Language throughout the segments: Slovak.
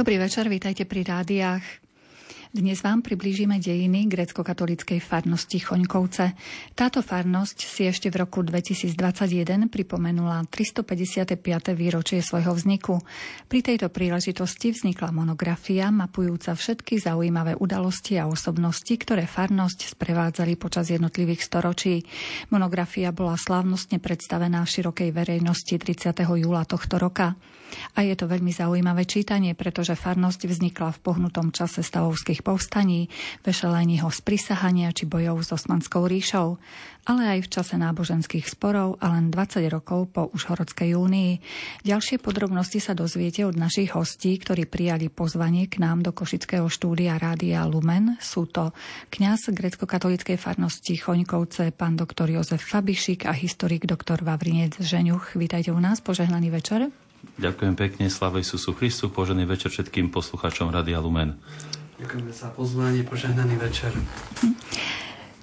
Dobrý večer, vítajte pri rádiách. Dnes vám priblížime dejiny grecko-katolíckej farnosti Choňkovce. Táto farnosť si ešte v roku 2021 pripomenula 355. výročie svojho vzniku. Pri tejto príležitosti vznikla monografia mapujúca všetky zaujímavé udalosti a osobnosti, ktoré farnosť sprevádzali počas jednotlivých storočí. Monografia bola slávnostne predstavená v širokej verejnosti 30. júla tohto roka. A je to veľmi zaujímavé čítanie, pretože farnosť vznikla v pohnutom čase stavovských povstaní, vešelení ho z prisahania či bojov s Osmanskou ríšou, ale aj v čase náboženských sporov a len 20 rokov po Užhorodskej únii. Ďalšie podrobnosti sa dozviete od našich hostí, ktorí prijali pozvanie k nám do Košického štúdia Rádia Lumen. Sú to kňaz grecko-katolíckej farnosti Choňkovce, pán doktor Jozef Fabišik a historik doktor Vavrinec Žeňuch. Vítajte u nás, požehnaný večer. Ďakujem pekne, sláva Isusu Christu, požený večer všetkým poslucháčom Radia Lumen. Ďakujeme za pozvanie, požehnaný večer.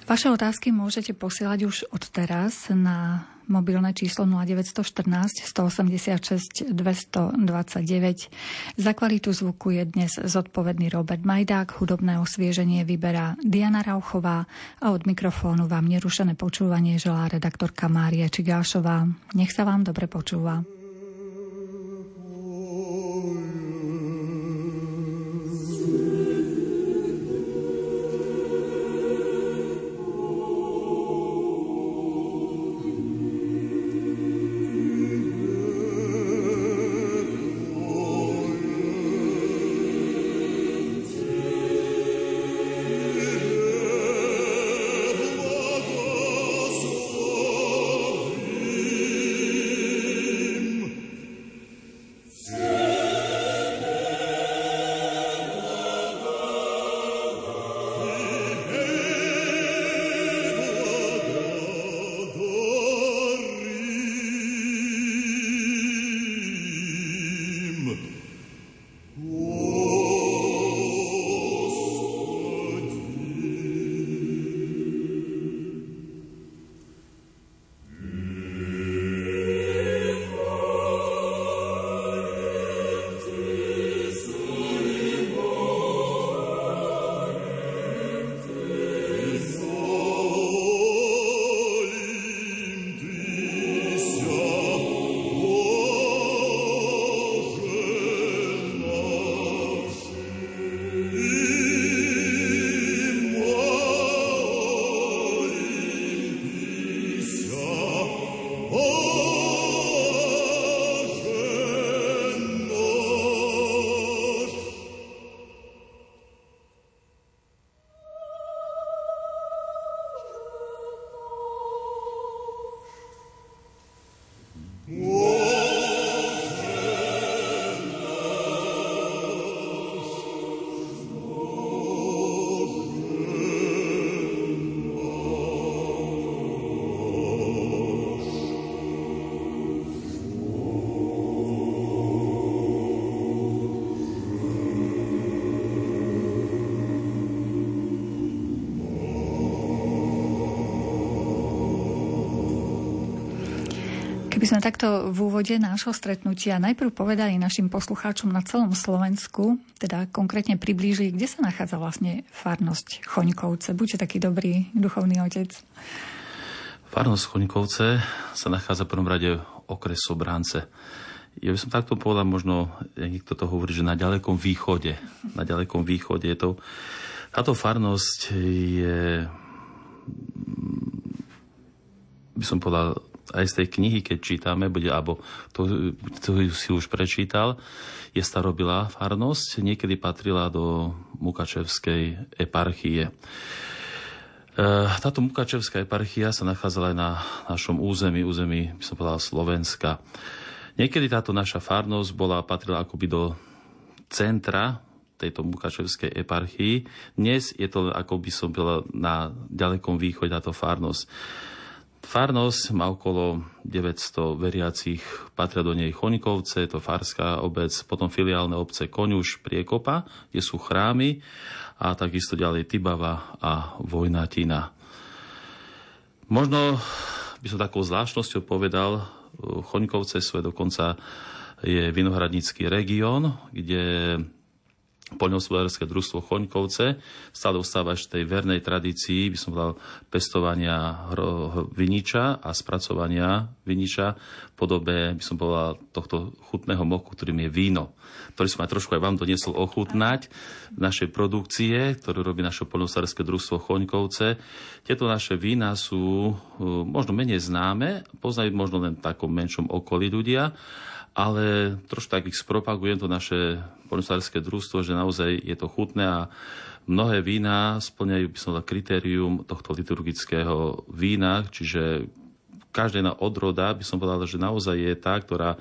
Vaše otázky môžete posielať už od teraz na mobilné číslo 0914 186 229. Za kvalitu zvuku je dnes zodpovedný Robert Majdák, hudobné osvieženie vyberá Diana Rauchová a od mikrofónu vám nerušené počúvanie želá redaktorka Mária Čigášová. Nech sa vám dobre počúva. Keby sme takto v úvode nášho stretnutia najprv povedali našim poslucháčom na celom Slovensku, teda konkrétne priblížili, kde sa nachádza vlastne farnosť Choňkovce. Buďte taký dobrý duchovný otec. Farnosť Choňkovce sa nachádza v prvom rade okres Sobránce. Ja by som takto povedal, možno niekto to hovorí, že na ďalekom východe. Na ďalekom východe je to... Táto farnosť je by som povedal, aj z tej knihy, keď čítame, bude, alebo to, to si už prečítal, je starobilá farnosť, niekedy patrila do Mukačevskej eparchie. E, táto Mukačevská eparchia sa nachádzala aj na našom území, území, by som povedal, Slovenska. Niekedy táto naša farnosť bola, patrila akoby do centra tejto Mukačevskej eparchii. Dnes je to, ako by som povedal, na ďalekom východe táto farnosť. Farnosť má okolo 900 veriacich, patria do nej Chonikovce, to farská obec, potom filiálne obce Koňuš, Priekopa, kde sú chrámy a takisto ďalej Tibava a Vojnatina. Možno by som takou zvláštnosťou povedal, Choňkovce sú dokonca je vinohradnícky región, kde poľnohospodárske družstvo Choňkovce stále ostáva v tej vernej tradícii, by som povedal, pestovania viniča a spracovania viniča v podobe, by som povedal, tohto chutného moku, ktorým je víno, ktorý som aj trošku aj vám doniesol ochutnať našej produkcie, ktorú robí naše poľnohospodárske družstvo Choňkovce. Tieto naše vína sú uh, možno menej známe, poznajú možno len v takom menšom okolí ľudia, ale trošku tak ich spropagujem to naše poľnohospodárske družstvo, že naozaj je to chutné a mnohé vína splňajú by som kritérium tohto liturgického vína, čiže každá jedna odroda by som povedal, že naozaj je tá, ktorá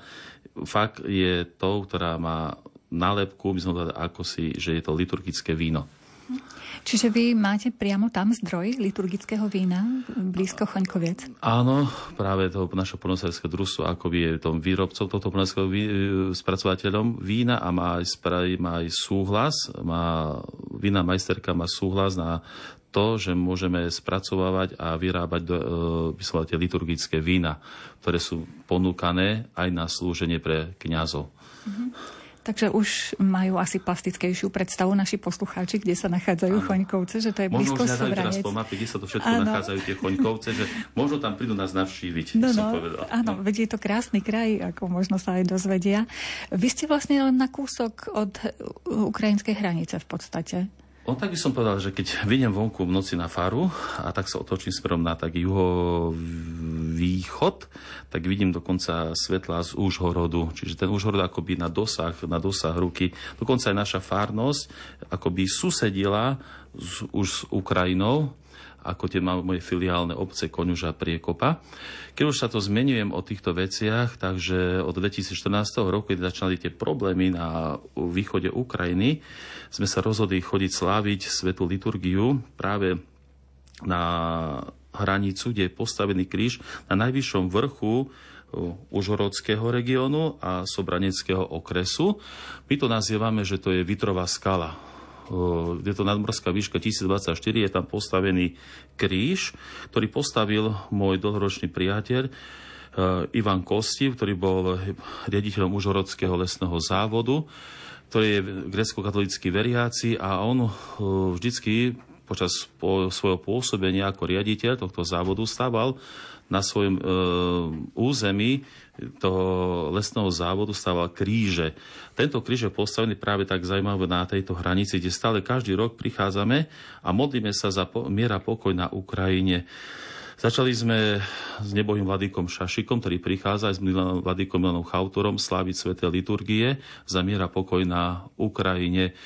fakt je tou, ktorá má nálepku, by som povedal, ako si, že je to liturgické víno. Čiže vy máte priamo tam zdroj liturgického vína blízko Choňkoviec? Áno, práve toho našho polnospodárskeho družstva, ako je tom výrobcov tohto polnospodárskeho ví, spracovateľom vína a má aj, spraví, má aj súhlas, má, vína majsterka má súhlas na to, že môžeme spracovávať a vyrábať do, e, tie liturgické vína, ktoré sú ponúkané aj na slúženie pre kňazov. Mm-hmm. Takže už majú asi plastickejšiu predstavu naši poslucháči, kde sa nachádzajú ano. choňkovce, že to je blízko Možno teraz po mape, kde sa to všetko ano. nachádzajú tie choňkovce, že možno tam prídu nás navštíviť, no, som no, povedal. Áno, no. veď je to krásny kraj, ako možno sa aj dozvedia. Vy ste vlastne len na kúsok od ukrajinskej hranice v podstate. On tak by som povedal, že keď vidím vonku v noci na faru a tak sa otočím smerom na tak juho-východ, tak vidím dokonca svetla z Úžhorodu. Čiže ten Úžhorod akoby na dosah, na dosah ruky. Dokonca aj naša farnosť akoby susedila s, už s Ukrajinou ako tie moje filiálne obce Koňuža Priekopa. Keď už sa to zmenujem o týchto veciach, takže od 2014 roku, keď začali tie problémy na východe Ukrajiny, sme sa rozhodli chodiť sláviť svetú liturgiu práve na hranicu, kde je postavený kríž na najvyššom vrchu Užhorodského regiónu a Sobraneckého okresu. My to nazývame, že to je Vitrová skala je to nadmorská výška 1024, je tam postavený kríž, ktorý postavil môj dlhoročný priateľ Ivan Kostiv, ktorý bol riaditeľom Užhorodského lesného závodu, ktorý je grecko-katolícky veriaci a on vždycky počas svojho pôsobenia ako riaditeľ tohto závodu stával na svojom e, území toho lesného závodu stával kríže. Tento kríž je postavený práve tak zaujímavé na tejto hranici, kde stále každý rok prichádzame a modlíme sa za po- miera pokoj na Ukrajine. Začali sme s nebohým vladykom Šašikom, ktorý prichádza aj s vladykom Milanom Chautorom sláviť sveté liturgie za miera pokoj na Ukrajine.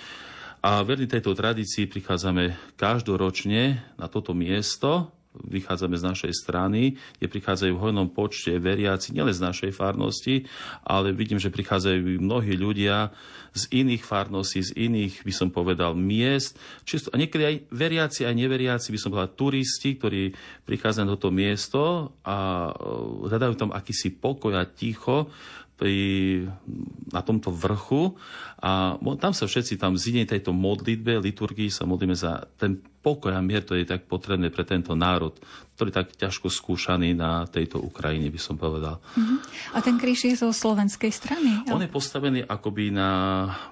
A verní tejto tradícii prichádzame každoročne na toto miesto, vychádzame z našej strany, kde prichádzajú v hojnom počte veriaci, nielen z našej farnosti, ale vidím, že prichádzajú mnohí ľudia z iných farností, z iných, by som povedal, miest. Čisto, a niekedy aj veriaci, aj neveriaci, by som povedal, turisti, ktorí prichádzajú na toto miesto a e, hľadajú tam akýsi pokoj a ticho pri, na tomto vrchu a tam sa všetci tam z inej tejto modlitbe, liturgii sa modlíme za ten pokoj a mier, to je tak potrebné pre tento národ, ktorý je tak ťažko skúšaný na tejto Ukrajine, by som povedal. Uh-huh. A ten kríž je zo slovenskej strany? On je postavený akoby na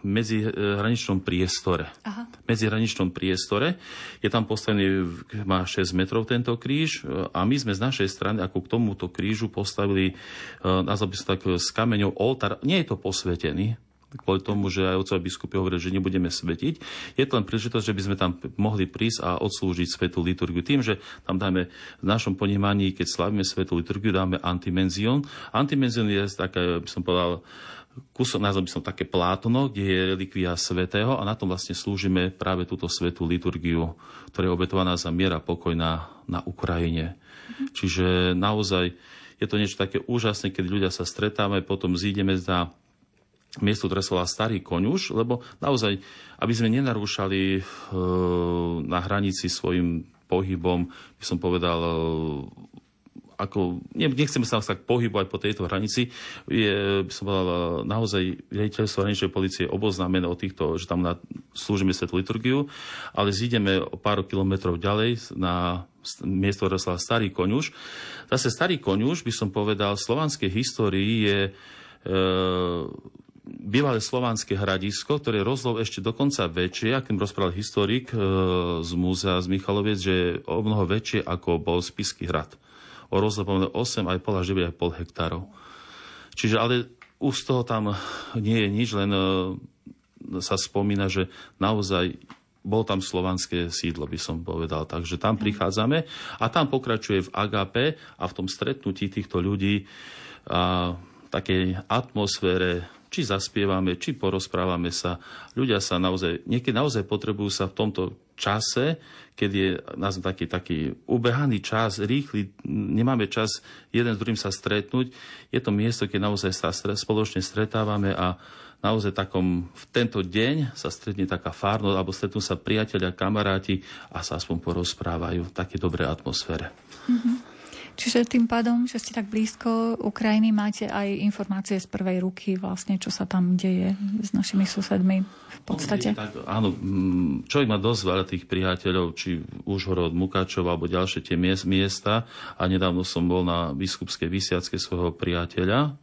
medzihraničnom priestore. Aha. Medzihraničnom priestore. Je tam postavený, má 6 metrov tento kríž a my sme z našej strany ako k tomuto krížu postavili, e, nazval by som tak, s kameňou oltár. Nie je to posvetený, kvôli tomu, že aj otcovia biskupy hovorili, že nebudeme svetiť. Je to len príležitosť, že by sme tam mohli prísť a odslúžiť svetú liturgiu. Tým, že tam dáme v našom ponímaní, keď slavíme svetú liturgiu, dáme antimenzion. Antimenzion je také, by som povedal, kusok, nazval by som také plátno, kde je relikvia svetého a na tom vlastne slúžime práve túto svetú liturgiu, ktorá je obetovaná za miera pokoj na, na Ukrajine. Mm-hmm. Čiže naozaj je to niečo také úžasné, keď ľudia sa stretáme, potom zídeme za miesto, ktoré sa volá Starý koňuš, lebo naozaj, aby sme nenarúšali e, na hranici svojim pohybom, by som povedal, e, ako, nechceme sa tak pohybovať po tejto hranici, je, by som povedal, naozaj riaditeľstvo hraničnej policie oboznámené o týchto, že tam na, slúžime svetú liturgiu, ale zídeme o pár kilometrov ďalej na miesto, ktoré sa Starý koňuš. Zase Starý koňuš, by som povedal, v slovanskej histórii je e, bývalé slovanské hradisko, ktoré rozlov ešte dokonca väčšie, akým rozprával historik e, z múzea z Michaloviec, že je o mnoho väčšie ako bol Spisky hrad. O rozlov 8,5 až 9,5 hektárov. Čiže ale už z toho tam nie je nič, len e, sa spomína, že naozaj bol tam slovanské sídlo, by som povedal. Takže tam prichádzame a tam pokračuje v Agape a v tom stretnutí týchto ľudí a takej atmosfére, či zaspievame, či porozprávame sa. Ľudia sa naozaj, niekedy naozaj potrebujú sa v tomto čase, keď je nazvem taký, taký ubehaný čas, rýchly, nemáme čas jeden s druhým sa stretnúť. Je to miesto, keď naozaj sa spoločne stretávame a naozaj takom, v tento deň sa stretne taká fárnosť, alebo stretnú sa priatelia, kamaráti a sa aspoň porozprávajú v takej dobrej atmosfére. Mm-hmm. Čiže tým pádom, že ste tak blízko Ukrajiny, máte aj informácie z prvej ruky vlastne, čo sa tam deje s našimi susedmi v podstate? tak, áno, mm, človek má dosť veľa tých priateľov, či Užhorod, Mukačov alebo ďalšie tie miesta a nedávno som bol na biskupskej vysiacké svojho priateľa,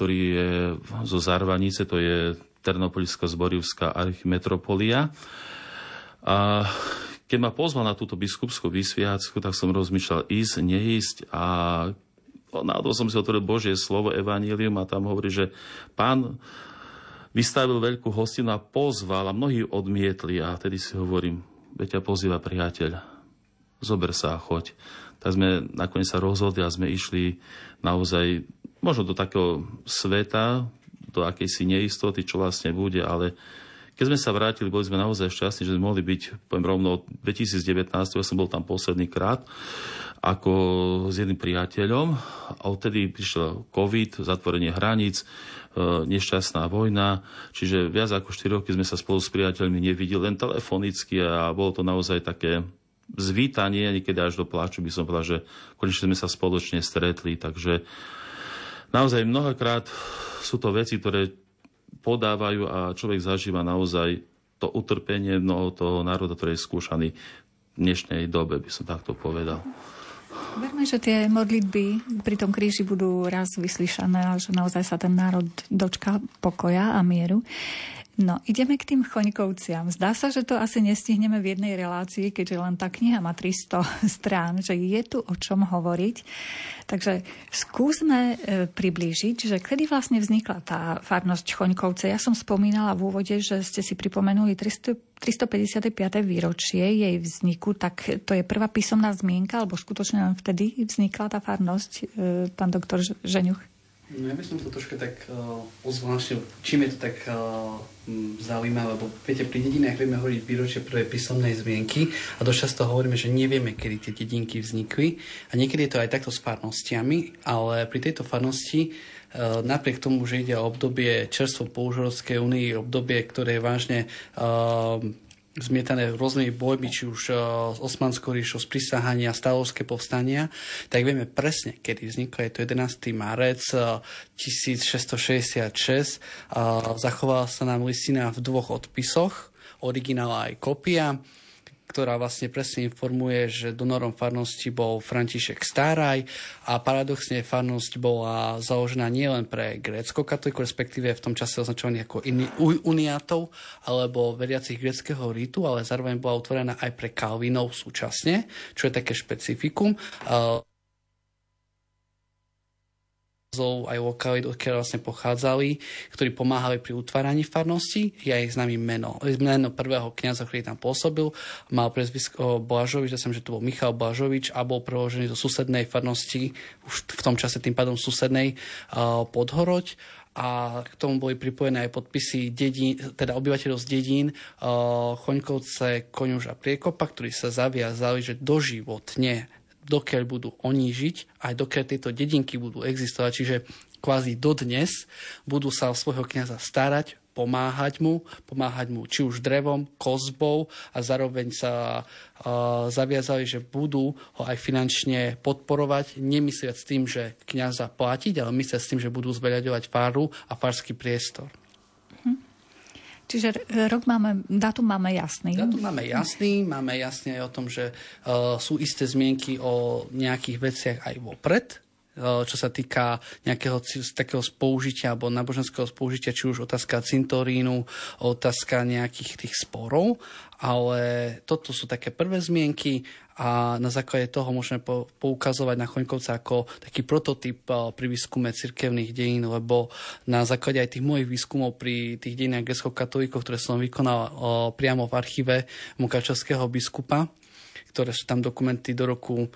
ktorý je zo Zarvanice, to je Ternopolická zborivská archimetropolia. A keď ma pozval na túto biskupskú vysviacku, tak som rozmýšľal ísť, neísť a náhodou som si otvoril Božie slovo Evangelium a tam hovorí, že pán vystavil veľkú hostinu a pozval a mnohí odmietli a vtedy si hovorím, veď ťa pozýva priateľ, zober sa a choď. Tak sme nakoniec sa rozhodli a sme išli naozaj možno do takého sveta, do akejsi neistoty, čo vlastne bude, ale keď sme sa vrátili, boli sme naozaj šťastní, že sme mohli byť, poviem rovno, 2019, ja som bol tam posledný krát, ako s jedným priateľom. A odtedy prišiel COVID, zatvorenie hraníc, e, nešťastná vojna, čiže viac ako 4 roky sme sa spolu s priateľmi nevideli, len telefonicky a bolo to naozaj také zvítanie, niekedy až do pláču by som povedal, že konečne sme sa spoločne stretli, takže naozaj mnohokrát sú to veci, ktoré podávajú a človek zažíva naozaj to utrpenie mnoho toho národa, ktorý je skúšaný v dnešnej dobe, by som takto povedal. Verme, že tie modlitby pri tom kríži budú raz vyslyšané a že naozaj sa ten národ dočká pokoja a mieru. No, ideme k tým choňkovciam. Zdá sa, že to asi nestihneme v jednej relácii, keďže len tá kniha má 300 strán, že je tu o čom hovoriť. Takže skúsme e, priblížiť, že kedy vlastne vznikla tá farnosť Choňkovce. Ja som spomínala v úvode, že ste si pripomenuli 300, 355. výročie jej vzniku, tak to je prvá písomná zmienka, alebo skutočne len vtedy vznikla tá farnosť, e, pán doktor Žeňuch? No ja by som to troška tak uh, ozvláštnil, čím je to tak uh, zaujímavé, lebo viete, pri dedinách vieme hovoriť výročie prvej písomnej zmienky a dosť často hovoríme, že nevieme, kedy tie dedinky vznikli. A niekedy je to aj takto s farnostiami, ale pri tejto farnosti uh, napriek tomu, že ide o obdobie čerstvo po Užhorodskej únii, obdobie, ktoré je vážne uh, zmietané rôznymi bojmi, či už uh, Osmanskou ríšou, z prisahania, stavovské povstania, tak vieme presne, kedy vzniklo. Je to 11. marec uh, 1666. Uh, zachovala sa nám listina v dvoch odpisoch, originál aj kopia ktorá vlastne presne informuje, že donorom farnosti bol František Stáraj a paradoxne farnosť bola založená nielen pre grécko katoliku, respektíve v tom čase označovaný ako uniátov alebo veriacich gréckého rítu, ale zároveň bola otvorená aj pre Kalvinov súčasne, čo je také špecifikum aj lokalít, odkiaľ vlastne pochádzali, ktorí pomáhali pri utváraní farnosti. Je aj známy meno. Meno prvého kniaza, ktorý tam pôsobil, mal prezvisko Blažovič, myslím, že to bol Michal Blažovič a bol preložený zo susednej farnosti, už v tom čase tým pádom susednej Podhoroď a k tomu boli pripojené aj podpisy dedín, teda obyvateľov z dedín uh, Choňkovce, Koňuž a Priekopa, ktorí sa zaviazali, že doživotne dokiaľ budú oni žiť, aj dokiaľ tieto dedinky budú existovať. Čiže kvázi dodnes budú sa o svojho kniaza starať, pomáhať mu, pomáhať mu či už drevom, kozbou a zároveň sa uh, zaviazali, že budú ho aj finančne podporovať, nemysliať s tým, že kniaza platiť, ale mysliať s tým, že budú zveľaďovať faru a farský priestor. Čiže rok máme, dátum máme jasný. Dátum máme jasný, máme jasne aj o tom, že uh, sú isté zmienky o nejakých veciach aj vopred, čo sa týka nejakého takého spoužitia alebo náboženského spoužitia, či už otázka cintorínu, otázka nejakých tých sporov, ale toto sú také prvé zmienky a na základe toho môžeme poukazovať na Choňkovca ako taký prototyp pri výskume cirkevných dejín, lebo na základe aj tých mojich výskumov pri tých dejinách grecko katolíkov, ktoré som vykonal priamo v archíve Mukačovského biskupa, ktoré sú tam dokumenty do roku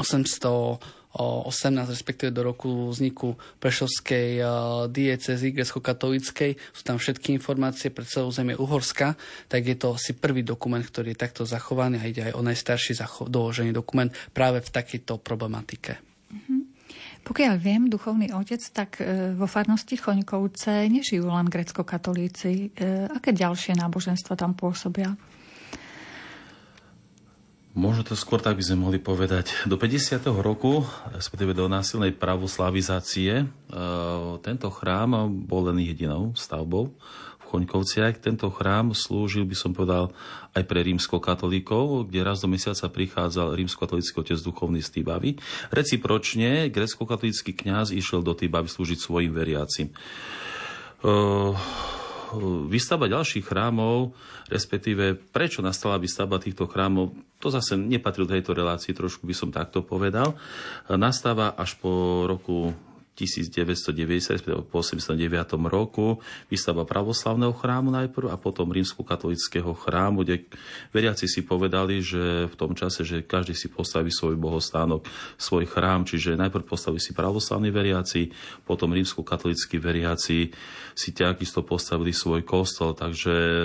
1800 18, respektíve do roku vzniku Prešovskej diecezy grecko-katolíckej. Sú tam všetky informácie pre celú zemie Uhorska, tak je to asi prvý dokument, ktorý je takto zachovaný a ide aj o najstarší doložený dokument práve v takejto problematike. Mm-hmm. Pokiaľ viem, duchovný otec, tak e, vo farnosti Choňkovce nežijú len grecko-katolíci. E, aké ďalšie náboženstva tam pôsobia? Možno to skôr tak by sme mohli povedať. Do 50. roku, respektíve do násilnej pravoslavizácie, e, tento chrám bol len jedinou stavbou v Choňkovciach. Tento chrám slúžil, by som povedal, aj pre rímskokatolíkov, kde raz do mesiaca prichádzal rímskokatolícky otec duchovný z Týbavy. Recipročne grecko-katolícky kňaz išiel do Týbavy slúžiť svojim veriacim. Výstavba ďalších chrámov, respektíve prečo nastala výstavba týchto chrámov, to zase nepatrilo do tejto relácii, trošku by som takto povedal. Nastáva až po roku 1990, po 89. roku, výstava pravoslavného chrámu najprv a potom rímsko-katolického chrámu, kde veriaci si povedali, že v tom čase, že každý si postaví svoj bohostánok, svoj chrám, čiže najprv postaví si pravoslavní veriaci, potom rímsko-katolickí veriaci si takisto postavili svoj kostol, takže e,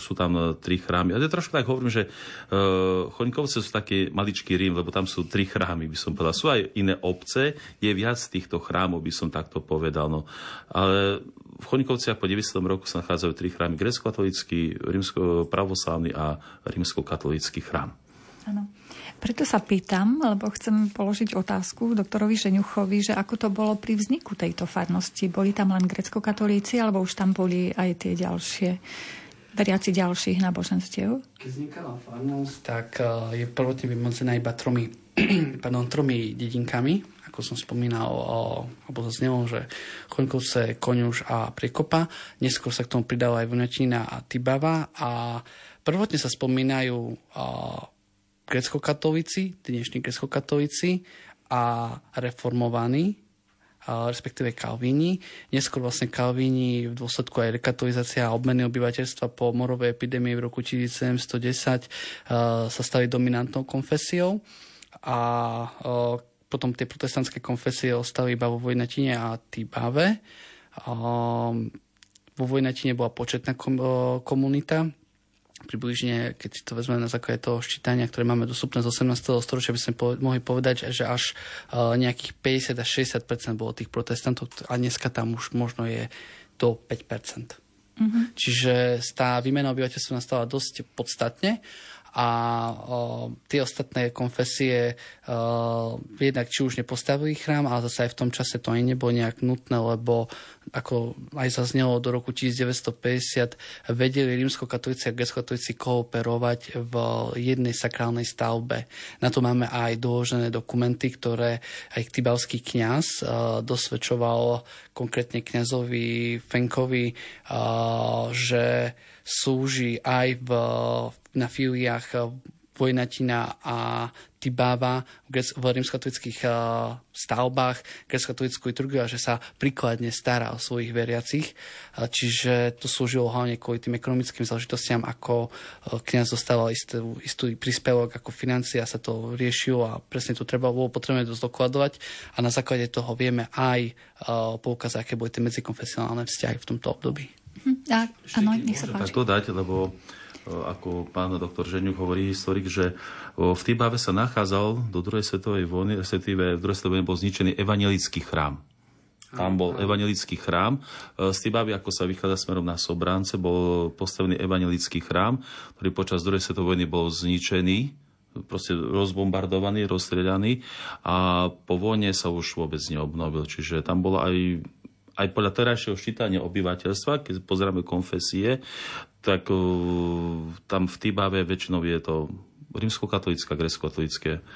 sú tam tri chrámy. A ja trošku tak hovorím, že uh, Choňkovce sú taký maličký Rím, lebo tam sú tri chrámy, by som povedal. Sú aj iné obce, je viac týchto chrámov, by som takto povedal. No. Ale v Chonikovciach po 900 roku sa nachádzajú tri chrámy. Grecko-katolický, rímsko-pravoslávny a rímsko-katolický chrám. Áno. Preto sa pýtam, lebo chcem položiť otázku doktorovi Žeňuchovi, že ako to bolo pri vzniku tejto farnosti. Boli tam len grecko-katolíci, alebo už tam boli aj tie ďalšie veriaci ďalších náboženstiev? Keď vznikala farnosť, tak eh, je prvotne vymedzená iba tromi, pardon, tromi dedinkami, ako som spomínal, alebo zaznelo, že Choňkovce, Koňuš a Priekopa. Neskôr sa k tomu pridala aj Vonatina a Tibava a prvotne sa spomínajú grecko-katolíci, dnešní grecko-katolíci a reformovaní, respektíve Kalvíni. Neskôr vlastne Kalvíni v dôsledku aj rekatolizácia a obmeny obyvateľstva po morovej epidémii v roku 1710 sa stali dominantnou konfesiou a potom tie protestantské konfesie ostali iba vo Vojnatine a Tibave. Vo Vojnatine bola početná komunita, približne, keď si to vezmeme na základe toho ščítania, ktoré máme dostupné z 18. storočia, by sme po, mohli povedať, že až uh, nejakých 50 až 60 bolo tých protestantov a dneska tam už možno je do 5 mm-hmm. Čiže tá výmena obyvateľstva nastala dosť podstatne a tie ostatné konfesie jednak či už nepostavili chrám, ale zase aj v tom čase to ani nebolo nejak nutné, lebo ako aj zaznelo do roku 1950 vedeli rímsko-katolíci a grecko-katolíci kooperovať v jednej sakrálnej stavbe. Na to máme aj doložené dokumenty, ktoré aj tibavský kňaz dosvedčoval konkrétne kňazovi Fenkovi, že slúži aj v, na filiách eh, Vojnatina a Tibáva v, v rímskatolických uh, stavbách grecko-katolickú liturgiu a že sa príkladne stará o svojich veriacich. Uh, čiže to slúžilo hlavne kvôli tým ekonomickým záležitostiam, ako kniaz dostával istú, istý príspevok ako financia, sa to riešilo a presne to treba bolo potrebné dosť dokladovať a na základe toho vieme aj poukázať, aké boli tie medzikonfesionálne vzťahy v tomto období. Hm, a, áno, nech sa páči. Tak dodať, lebo ako pán doktor Ženiuk hovorí, historik, že v Tibave sa nachádzal do druhej svetovej vojny, respektíve v druhej svetovej vojny bol zničený evangelický chrám. Tam bol evangelický chrám. E, z Tibavy, ako sa vychádza smerom na Sobránce, bol postavený evangelický chrám, ktorý počas druhej svetovej vojny bol zničený, proste rozbombardovaný, rozstrieľaný a po vojne sa už vôbec neobnovil. Čiže tam bolo aj aj podľa terajšieho ščítania obyvateľstva, keď pozeráme konfesie, tak uh, tam v Tibave väčšinou je to rímskokatolické, grecko-katolické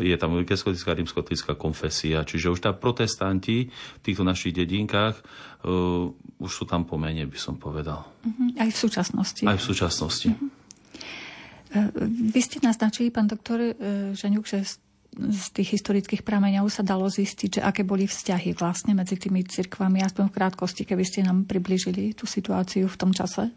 je tam grecko-katolická rímsko konfesia, čiže už tá protestanti v týchto našich dedinkách uh, už sú tam pomene, by som povedal. Uh-huh. Aj v súčasnosti. Aj v súčasnosti. Uh-huh. Vy ste naznačili, pán doktor Žaňuk, že z tých historických prameňov sa dalo zistiť, že aké boli vzťahy vlastne medzi tými cirkvami, aspoň v krátkosti, keby ste nám približili tú situáciu v tom čase.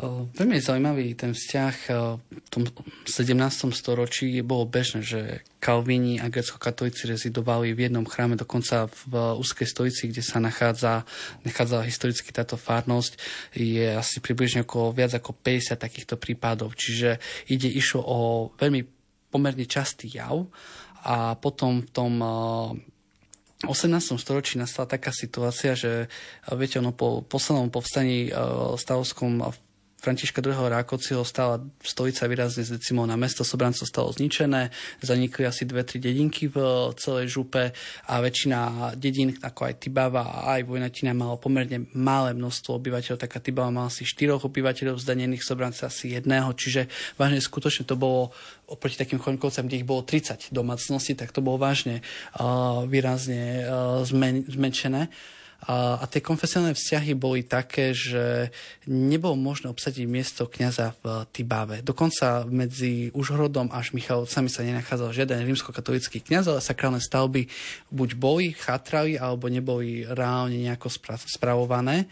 Veľmi zaujímavý ten vzťah v tom 17. storočí bolo bežné, že Kalvíni a grecko-katolíci rezidovali v jednom chráme, dokonca v úzkej stojici, kde sa nachádza, nachádza historicky táto fárnosť, je asi približne okolo viac ako 50 takýchto prípadov. Čiže ide išlo o veľmi pomerne častý jav a potom v tom 18. storočí nastala taká situácia, že viete, ono po poslednom povstaní stavovskom Františka II. Rákociho stala stojica výrazne zdecimovaná. Mesto Sobrancov stalo zničené, zanikli asi dve, tri dedinky v celej župe a väčšina dedín, ako aj Tibava a aj Vojnatina, malo pomerne malé množstvo obyvateľov. Taká Tibava mala asi štyroch obyvateľov, zdanených Sobrancov asi jedného. Čiže vážne skutočne to bolo oproti takým choňkovcom, kde ich bolo 30 domácností, tak to bolo vážne uh, výrazne uh, zmen- zmenšené. A, a tie konfesionálne vzťahy boli také, že nebolo možné obsadiť miesto kniaza v Tibáve. Dokonca medzi Užhrodom až Michalovcami sa nenachádzal žiaden rímskokatolický kniaz, ale sakrálne stavby buď boli, chátrali, alebo neboli reálne nejako spra- spravované.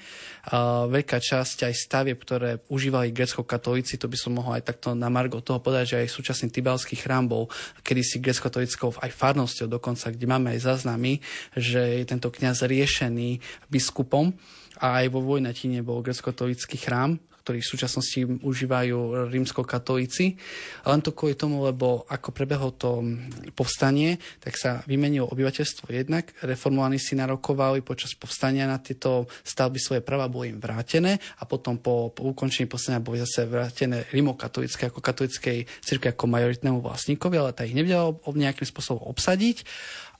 A veľká časť aj stavieb, ktoré užívali grecko-katolíci, to by som mohol aj takto na margo toho povedať, že aj súčasný tibálsky chrám bol kedysi grecko-katolickou aj farnosťou dokonca, kde máme aj záznamy, že je tento kniaz riešený biskupom a aj vo Vojnatine bol grecko-katolický chrám, ktorý v súčasnosti užívajú rímsko-katolíci. Len to kvôli tomu, lebo ako prebehlo to povstanie, tak sa vymenilo obyvateľstvo jednak, reformovaní si narokovali počas povstania na tieto stavby svoje práva, boli im vrátené a potom po, po ukončení povstania boli zase vrátené rímokatolické ako katolickej cirkvi ako majoritnému vlastníkovi, ale tá ich nevedela nejakým spôsobom obsadiť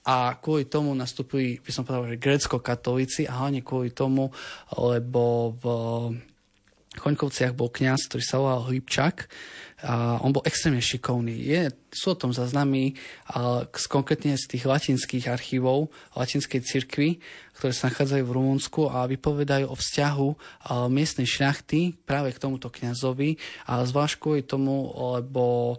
a kvôli tomu nastupili, by som povedal, že grécko-katolíci a hlavne kvôli tomu, lebo v Choňkovciach bol kňaz, ktorý sa volal Lipčak a on bol extrémne šikovný. Je, sú o tom záznamy z, konkrétne z tých latinských archívov latinskej cirkvi, ktoré sa nachádzajú v Rumunsku a vypovedajú o vzťahu miestnej šľachty práve k tomuto kňazovi a zvlášť kvôli tomu, lebo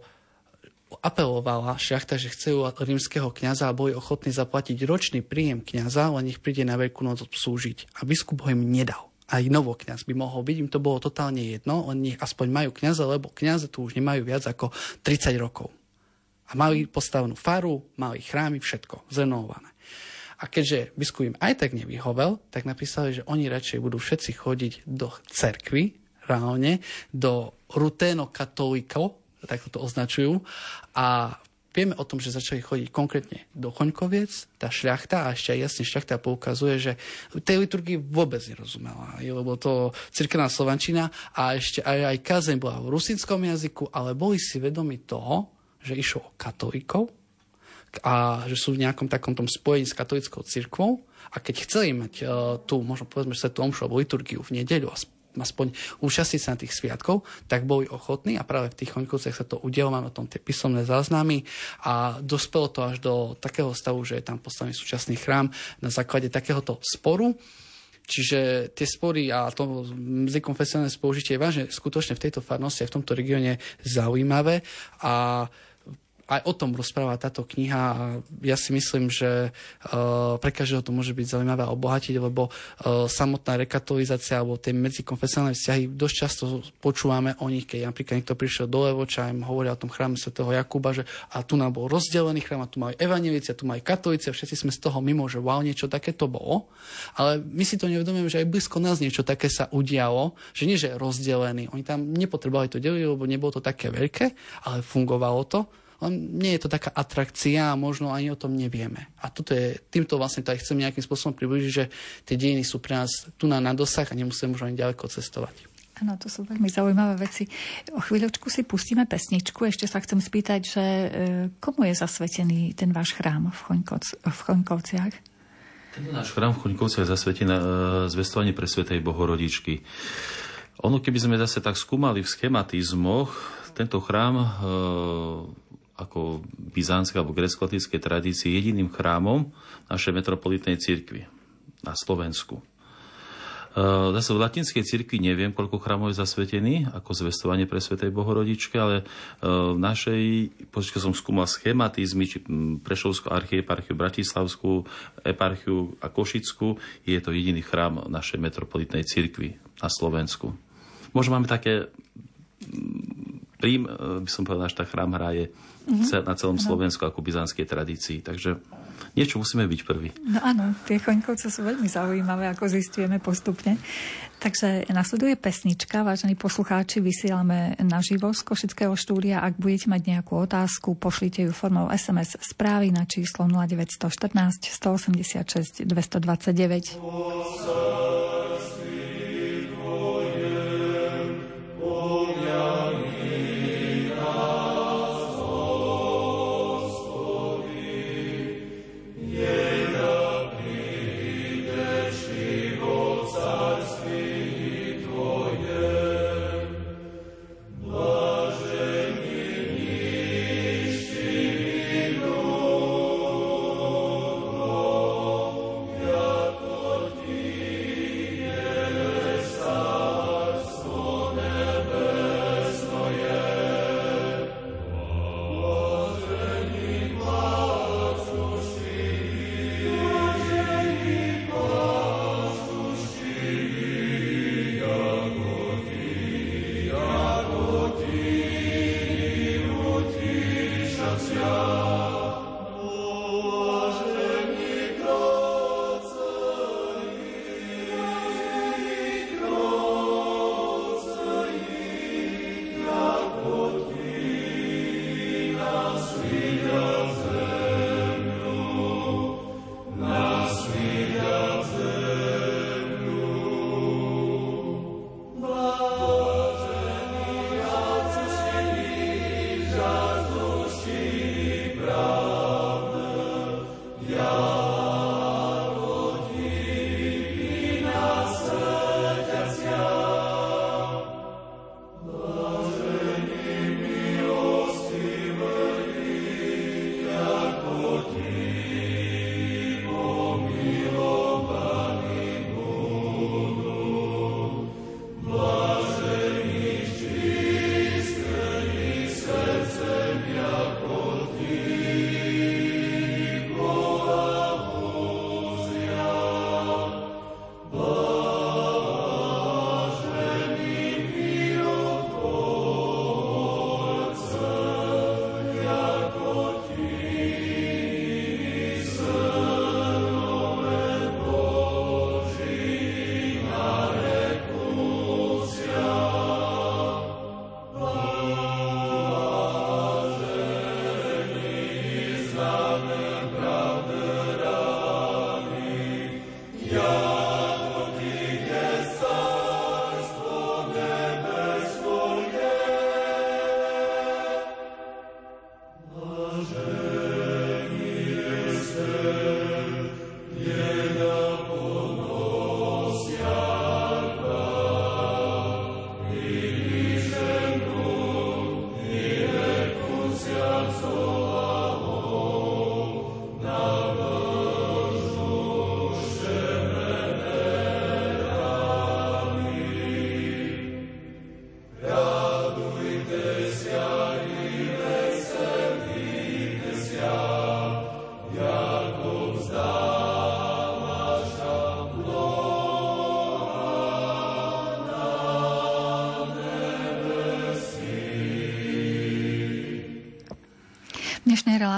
apelovala šľachta, že chcú rímskeho kňaza a boli ochotní zaplatiť ročný príjem kňaza, len ich príde na veľkú noc slúžiť. A biskup ho im nedal. Aj novokňaz by mohol byť, im to bolo totálne jedno, len nech aspoň majú kňaza, lebo kňaze tu už nemajú viac ako 30 rokov. A mali postavenú faru, mali chrámy, všetko, zrenovované. A keďže biskup im aj tak nevyhovel, tak napísali, že oni radšej budú všetci chodiť do cerkvy, reálne, do ruténo katolíkov, tak to označujú. A vieme o tom, že začali chodiť konkrétne do Choňkoviec, tá šľachta, a ešte aj jasne šľachta poukazuje, že tej liturgii vôbec nerozumela, lebo to cirkevná slovančina a ešte aj, aj kazeň bola v rusinskom jazyku, ale boli si vedomi toho, že išlo o katolíkov a že sú v nejakom takom tom spojení s katolickou cirkvou a keď chceli mať uh, tú, možno povedzme, že sa tú omšu liturgiu v nedeľu a aspoň účastniť sa na tých sviatkov, tak boli ochotní a práve v tých Choňkovciach sa to udialo, máme o tom tie písomné záznamy a dospelo to až do takého stavu, že je tam postavený súčasný chrám na základe takéhoto sporu. Čiže tie spory a to medzikonfesionálne spolužitie je vážne skutočne v tejto farnosti a v tomto regióne zaujímavé a aj o tom rozpráva táto kniha a ja si myslím, že uh, pre každého to môže byť zaujímavé a obohatiť, lebo uh, samotná rekatolizácia alebo tie medzikonfesionálne vzťahy dosť často počúvame o nich, keď napríklad niekto prišiel do Levoča a im hovoria o tom chráme svätého Jakuba, že a tu nám bol rozdelený chrám a tu majú evanelici a tu majú katolíci a všetci sme z toho mimo, že wow, niečo také to bolo. Ale my si to nevedomujeme, že aj blízko nás niečo také sa udialo, že nie, že rozdelený. Oni tam nepotrebovali to deliť, lebo nebolo to také veľké, ale fungovalo to len nie je to taká atrakcia a možno ani o tom nevieme. A toto je, týmto vlastne to aj chcem nejakým spôsobom približiť, že tie dejiny sú pre nás tu na, na dosah a nemusíme možno ani ďaleko cestovať. Áno, to sú veľmi zaujímavé veci. O chvíľočku si pustíme pesničku. Ešte sa chcem spýtať, že e, komu je zasvetený ten váš chrám v, Choňkoc, v Choňkovciach? Tento náš chrám v Choňkovciach je zasvetený na e, zvestovanie pre Svetej Bohorodičky. Ono, keby sme zase tak skúmali v schematizmoch, tento chrám e, ako byzantské alebo grecko tradície jediným chrámom našej metropolitnej cirkvi na Slovensku. Uh, zase v latinskej cirkvi neviem, koľko chrámov je zasvetený ako zvestovanie pre Svetej Bohorodičke, ale uh, v našej, počkej som skúmal schematizmy, či Prešovskú archieparchiu, Bratislavskú eparchiu a Košickú, je to jediný chrám našej metropolitnej cirkvi na Slovensku. Možno máme také prím, by som povedal, že tá chrám hraje mm-hmm. na celom Slovensku ako byzantskej tradícii. Takže niečo musíme byť prvý. No áno, tie choňkovce sú veľmi zaujímavé, ako zistujeme postupne. Takže nasleduje pesnička, vážení poslucháči, vysielame naživo z Košického štúdia. Ak budete mať nejakú otázku, pošlite ju formou SMS správy na číslo 0914 186 229.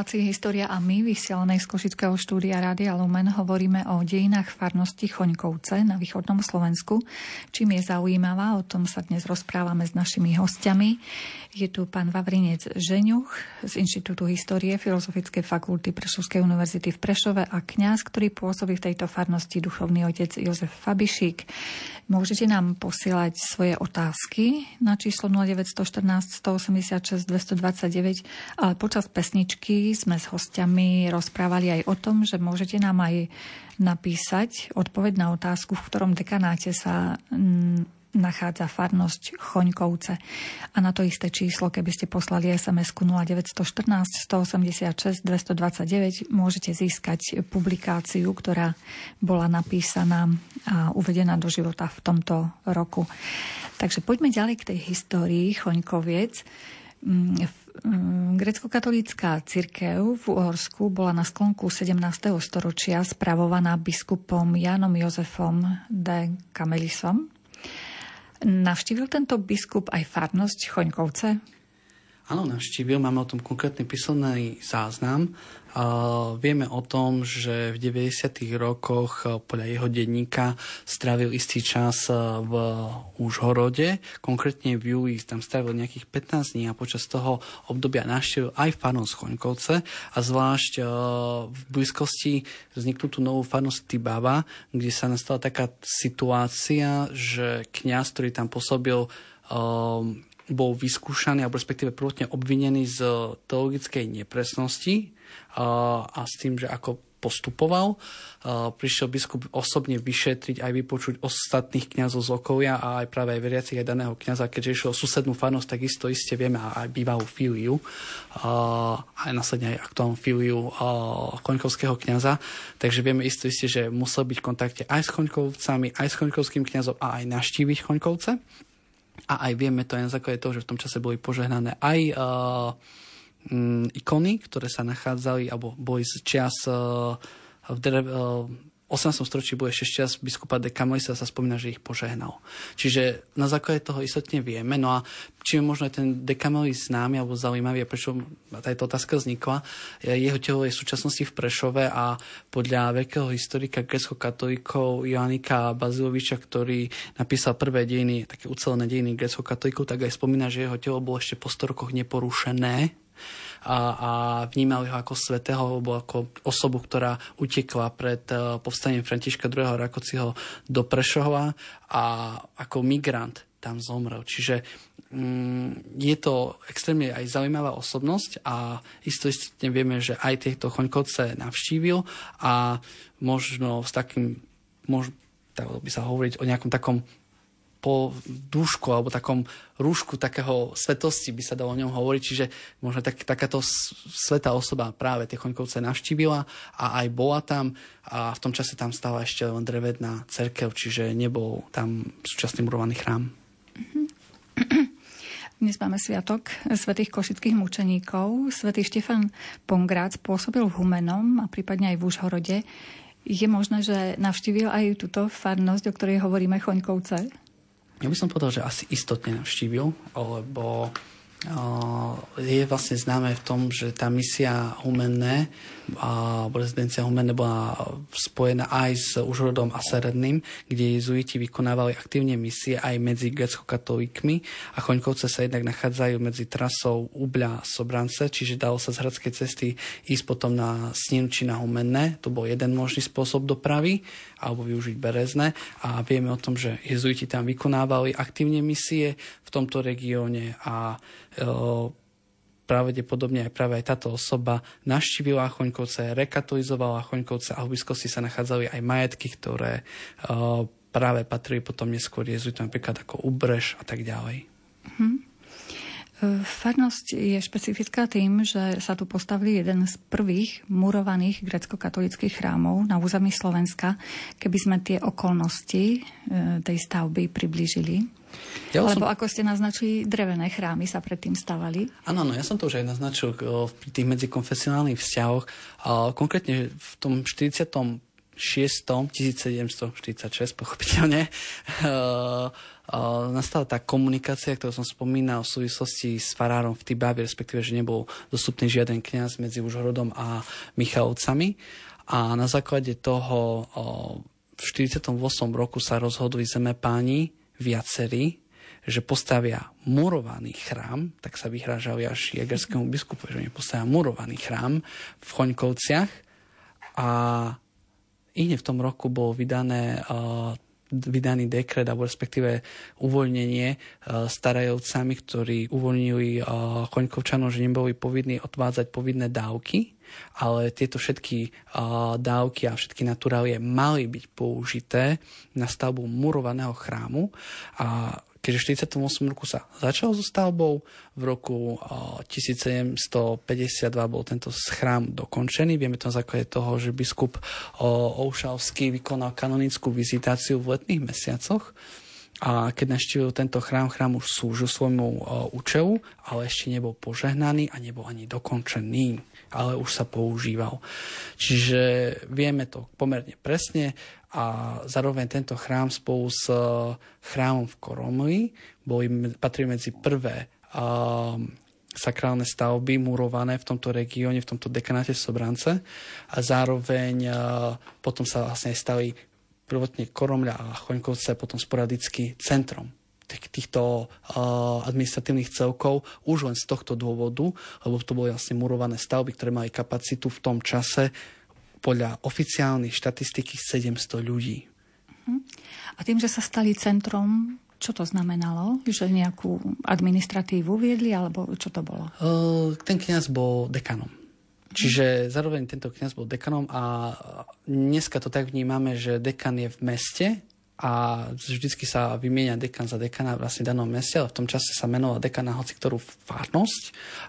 relácii História a my, vysielanej z Košického štúdia Rádia Lumen, hovoríme o dejinách farnosti Choňkovce na východnom Slovensku. Čím je zaujímavá, o tom sa dnes rozprávame s našimi hostiami. Je tu pán Vavrinec Žeňuch z Inštitútu histórie Filozofickej fakulty Prešovskej univerzity v Prešove a kňaz, ktorý pôsobí v tejto farnosti duchovný otec Jozef Fabišík. Môžete nám posielať svoje otázky na číslo 0914 186 229, ale počas pesničky sme s hostiami rozprávali aj o tom, že môžete nám aj napísať odpoveď na otázku, v ktorom dekanáte sa nachádza farnosť Choňkovce. A na to isté číslo, keby ste poslali SMS 0914 186 229, môžete získať publikáciu, ktorá bola napísaná a uvedená do života v tomto roku. Takže poďme ďalej k tej histórii Choňkoviec. Mm, mm, grecko-katolícká cirkev v Uhorsku bola na sklonku 17. storočia spravovaná biskupom Jánom Jozefom de Kamelisom. Navštívil tento biskup aj farnosť Choňkovce? Áno, navštívil, máme o tom konkrétny písomný záznam. Vieme o tom, že v 90. rokoch uh, podľa jeho denníka strávil istý čas uh, v Užhorode, konkrétne v júli tam strávil nejakých 15 dní a počas toho obdobia naštívil aj farnosť Choňkovce a zvlášť v blízkosti vzniknú tú novú farnosť Tibaba, kde sa nastala taká situácia, že kňaz, ktorý tam pôsobil bol vyskúšaný, alebo respektíve prvotne obvinený z teologickej nepresnosti a, s tým, že ako postupoval. Prišiel biskup osobne vyšetriť aj vypočuť ostatných kňazov z okolia a aj práve aj veriacich aj daného kňaza, keďže išiel o susednú farnosť, tak isto iste vieme aj bývalú filiu, aj následne aj aktuálnu filiu koňkovského kňaza. Takže vieme isto iste, že musel byť v kontakte aj s koňkovcami, aj s koňkovským kňazom a aj naštíviť koňkovce. A aj vieme to aj na základe toho, že v tom čase boli požehnané aj uh, ikony, ktoré sa nachádzali, alebo boli z čias uh, v drev, uh, 18. storočí bol ešte čas biskupa de Camõesa sa spomína, že ich požehnal. Čiže na základe toho istotne vieme. No a či je možno ten de Camões známy alebo zaujímavý a prečo táto otázka vznikla. Jeho telo je v súčasnosti v Prešove a podľa veľkého historika grecko-katolíkov Joannika Baziloviča, ktorý napísal prvé dejiny, také ucelené dejiny grecko-katolíkov, tak aj spomína, že jeho telo bolo ešte po 100 rokoch neporušené a, a vnímali ho ako svetého alebo ako osobu, ktorá utekla pred uh, povstaním Františka II. Rakociho do Prešova a ako migrant tam zomrel. Čiže mm, je to extrémne aj zaujímavá osobnosť a isto istotne vieme, že aj tieto choňkovce navštívil a možno s takým, možno, tak by sa hovoriť o nejakom takom po dušku alebo takom rúšku takého svetosti by sa dalo o ňom hovoriť, čiže možno tak, takáto svetá osoba práve tie Choňkovce navštívila a aj bola tam a v tom čase tam stala ešte len drevedná cerkev, čiže nebol tam súčasný murovaný chrám. Dnes máme sviatok svetých košických mučeníkov. Svetý Štefan Pongrác pôsobil v Humenom a prípadne aj v Užhorode. Je možné, že navštívil aj túto farnosť, o ktorej hovoríme Choňkovce? Ja by som povedal, že asi istotne navštívil, lebo je vlastne známe v tom, že tá misia Humenné, rezidencia Humenné bola spojená aj s Užrodom a Seredným, kde jezuiti vykonávali aktívne misie aj medzi grecko-katolíkmi a Choňkovce sa jednak nachádzajú medzi trasou Ubľa Sobrance, čiže dalo sa z hradskej cesty ísť potom na Sninu či na Humenné. To bol jeden možný spôsob dopravy alebo využiť Berezne a vieme o tom, že jezuiti tam vykonávali aktívne misie v tomto regióne a pravdepodobne aj práve aj táto osoba navštívila Choňkovce, rekatolizovala Choňkovce a v blízkosti sa nachádzali aj majetky, ktoré práve patrili potom neskôr jezuitom, napríklad ako Ubrež a tak ďalej. Hmm. Farnosť je špecifická tým, že sa tu postavili jeden z prvých murovaných grecko-katolických chrámov na území Slovenska. Keby sme tie okolnosti e, tej stavby priblížili. Ja Lebo som... ako ste naznačili, drevené chrámy sa predtým stavali. Áno, no, ja som to už aj naznačil pri tých medzikonfesionálnych vzťahoch. Konkrétne v tom 40. 6. 1746, pochopiteľne, uh, uh, nastala tá komunikácia, ktorú som spomínal v súvislosti s farárom v Tibábi, respektíve, že nebol dostupný žiaden kňaz medzi Užhorodom a Michalovcami. A na základe toho v 48. roku sa rozhodli zemepáni viacerí, že postavia murovaný chrám, tak sa vyhrážali až jagerskému biskupu, že postavia murovaný chrám v Choňkovciach. A i v tom roku bolo vydané uh, vydaný dekret alebo respektíve uvoľnenie starajovcami, ktorí uvoľnili Choňkovčanov, že neboli povinní odvádzať povinné dávky, ale tieto všetky dávky a všetky naturálie mali byť použité na stavbu murovaného chrámu. A keďže v 48 roku sa začal so stavbou, v roku 1752 bol tento chrám dokončený. Vieme to na základe toho, že biskup Oušavský vykonal kanonickú vizitáciu v letných mesiacoch. A keď naštívil tento chrám, chrám už slúžil svojmu účelu, ale ešte nebol požehnaný a nebol ani dokončený, ale už sa používal. Čiže vieme to pomerne presne a zároveň tento chrám spolu s eh, chrámom v Koromli boli, patrí medzi prvé uh, sakrálne stavby murované v tomto regióne, v tomto dekanáte Sobrance a zároveň uh, potom sa vlastne stali prvotne Koromľa a Choňkovce potom sporadicky centrom týchto administratívnych celkov už len z tohto dôvodu, lebo to boli vlastne murované stavby, ktoré mali kapacitu v tom čase podľa oficiálnej štatistiky 700 ľudí. Mhm. A tým, že sa stali centrom, čo to znamenalo? Že nejakú administratívu viedli, alebo čo to bolo? Ten kniaz bol dekanom. Čiže zároveň tento kniaz bol dekanom a dneska to tak vnímame, že dekan je v meste a vždycky sa vymieňa dekan za dekana vlastne v danom meste, ale v tom čase sa menovala dekana hoci ktorú farnosť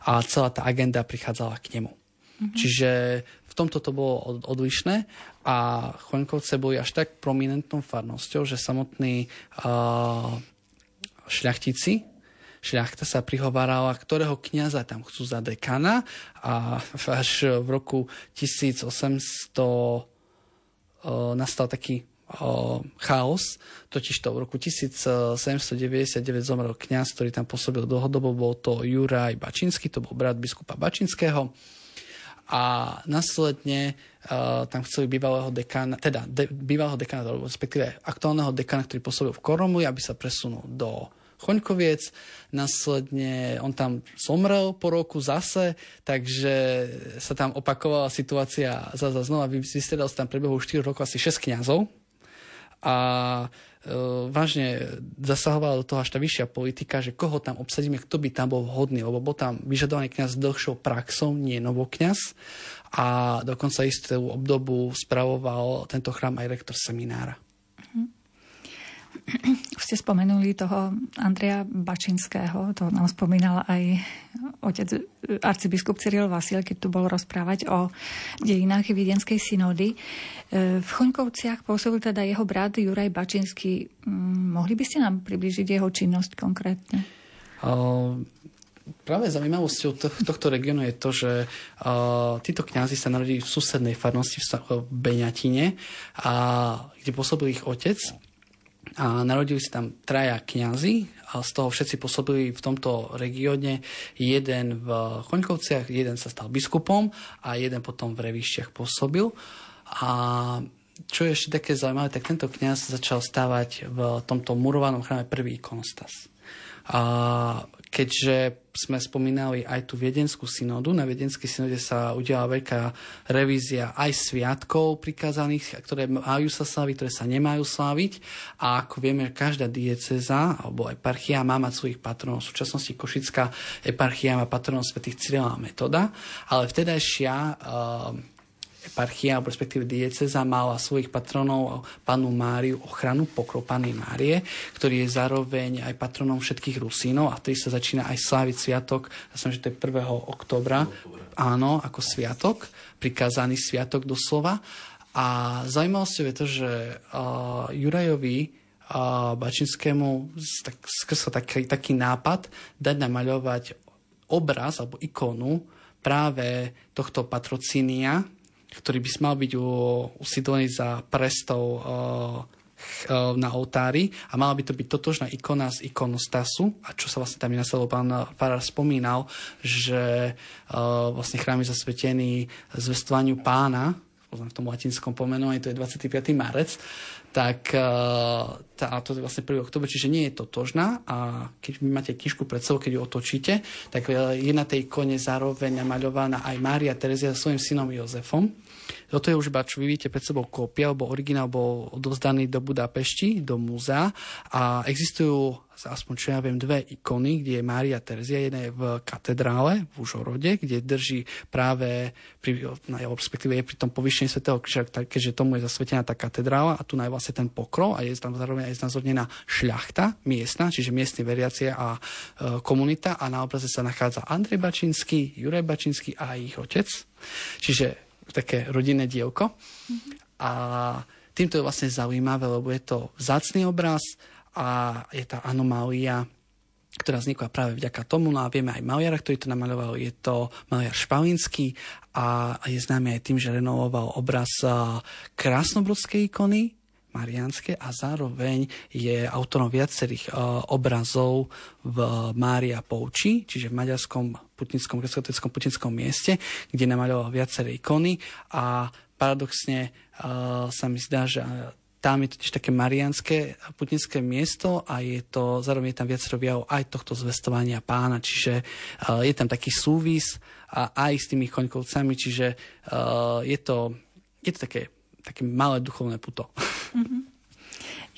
a celá tá agenda prichádzala k nemu. Mm-hmm. Čiže v tomto to bolo odlišné a Choňkovce boli až tak prominentnou farnosťou, že samotní uh, šľachtici, šľachta sa prihovárala, ktorého kniaza tam chcú za dekana a až v roku 1800 uh, nastal taký chaos, totiž to v roku 1799 zomrel kňaz, ktorý tam pôsobil dlhodobo, bol to Juraj Bačinský, to bol brat biskupa Bačinského a následne uh, tam chceli bývalého dekana, teda de, bývalého dekana, respektíve aktuálneho dekana, ktorý pôsobil v Koromli, aby sa presunul do Choňkoviec. Následne on tam zomrel po roku zase, takže sa tam opakovala situácia zase znova. Vystredal sa tam prebehu 4 rokov asi 6 kňazov. A E, vážne zasahovala do toho až tá vyššia politika, že koho tam obsadíme, kto by tam bol vhodný, lebo bol tam vyžadovaný kňaz s dlhšou praxou, nie novokňaz. A dokonca istú obdobu spravoval tento chrám aj rektor seminára. Už ste spomenuli toho Andreja Bačinského, to nám spomínal aj otec e, arcibiskup Cyril Vasil, keď tu bol rozprávať o dejinách Viedenskej synody. E, v Choňkovciach pôsobil teda jeho brat Juraj Bačinský. Mm, mohli by ste nám približiť jeho činnosť konkrétne? Uh, práve zaujímavosťou tohto regiónu je to, že títo kňazi sa narodili v susednej farnosti v Beňatine, a, kde pôsobil ich otec a narodili sa tam traja kňazi a z toho všetci pôsobili v tomto regióne. Jeden v Choňkovciach, jeden sa stal biskupom a jeden potom v Revišťach pôsobil. A čo je ešte také zaujímavé, tak tento kňaz začal stávať v tomto murovanom chráme prvý ikonostas. A keďže sme spomínali aj tú viedenskú synodu, na viedenskej synode sa udiala veľká revízia aj sviatkov prikázaných, ktoré majú sa sláviť, ktoré sa nemajú sláviť. A ako vieme, každá dieceza alebo eparchia má mať svojich patronov. V súčasnosti Košická eparchia má patronov svätých Cyrila a Metoda, ale vtedajšia uh, eparchia, alebo respektíve dieceza mala svojich patronov panu Máriu, ochranu pokrov Márie, ktorý je zároveň aj patronom všetkých Rusínov a ktorý sa začína aj sláviť sviatok, ja som, že to je 1. oktobra, áno, ako sviatok, prikázaný sviatok doslova. A zaujímavosťou je to, že uh, Jurajovi uh, Bačinskému tak, skrsol taký, taký nápad dať namaľovať obraz alebo ikonu práve tohto patrocínia, ktorý by mal byť usídlený za prestov e, e, na oltári a mala by to byť totožná ikona z ikonostasu a čo sa vlastne tam následlo pán Farár spomínal, že uh, vlastne chrám je zasvetený zvestovaniu pána v tom latinskom pomenovaní, to je 25. marec, tak tá, to je vlastne 1. oktober, čiže nie je to tožná a keď vy máte knižku pred sebou, keď ju otočíte, tak je na tej kone zároveň namaľovaná aj Mária Terezia so svojím synom Jozefom. Toto je už iba, čo vy vidíte pred sebou kópia, alebo originál bol odovzdaný do Budapešti, do múzea a existujú aspoň čo ja viem, dve ikony, kde je Mária Terzia, jedna je v katedrále v Užhorode, kde drží práve, pri, na, respektíve je pri tom povyšení svätého kríža, keďže tomu je zasvetená tá katedrála a tu je vlastne ten pokrov a je tam zároveň aj znázornená šľachta miestna, čiže miestni veriacie a e, komunita a na obraze sa nachádza Andrej Bačinský, Juraj Bačinský a ich otec. Čiže také rodinné dievko. Mm-hmm. A týmto je vlastne zaujímavé, lebo je to vzácný obraz a je tá anomália, ktorá vznikla práve vďaka tomu. No a vieme aj maliara, ktorý to namaľoval, je to maliar Špalinský a je známy aj tým, že renovoval obraz krásnobrodskej ikony, marianské a zároveň je autorom viacerých obrazov v Mária Pouči, čiže v maďarskom putinskom, grecko putinskom mieste, kde namaľoval viaceré ikony a paradoxne uh, sa mi zdá, že tam je totiž také marianské putinské miesto a je to, zároveň je tam viacero objavov aj tohto zvestovania pána, čiže uh, je tam taký súvis a aj s tými choňkovcami, čiže uh, je, to, je to také, také malé duchovné puto. Mm-hmm.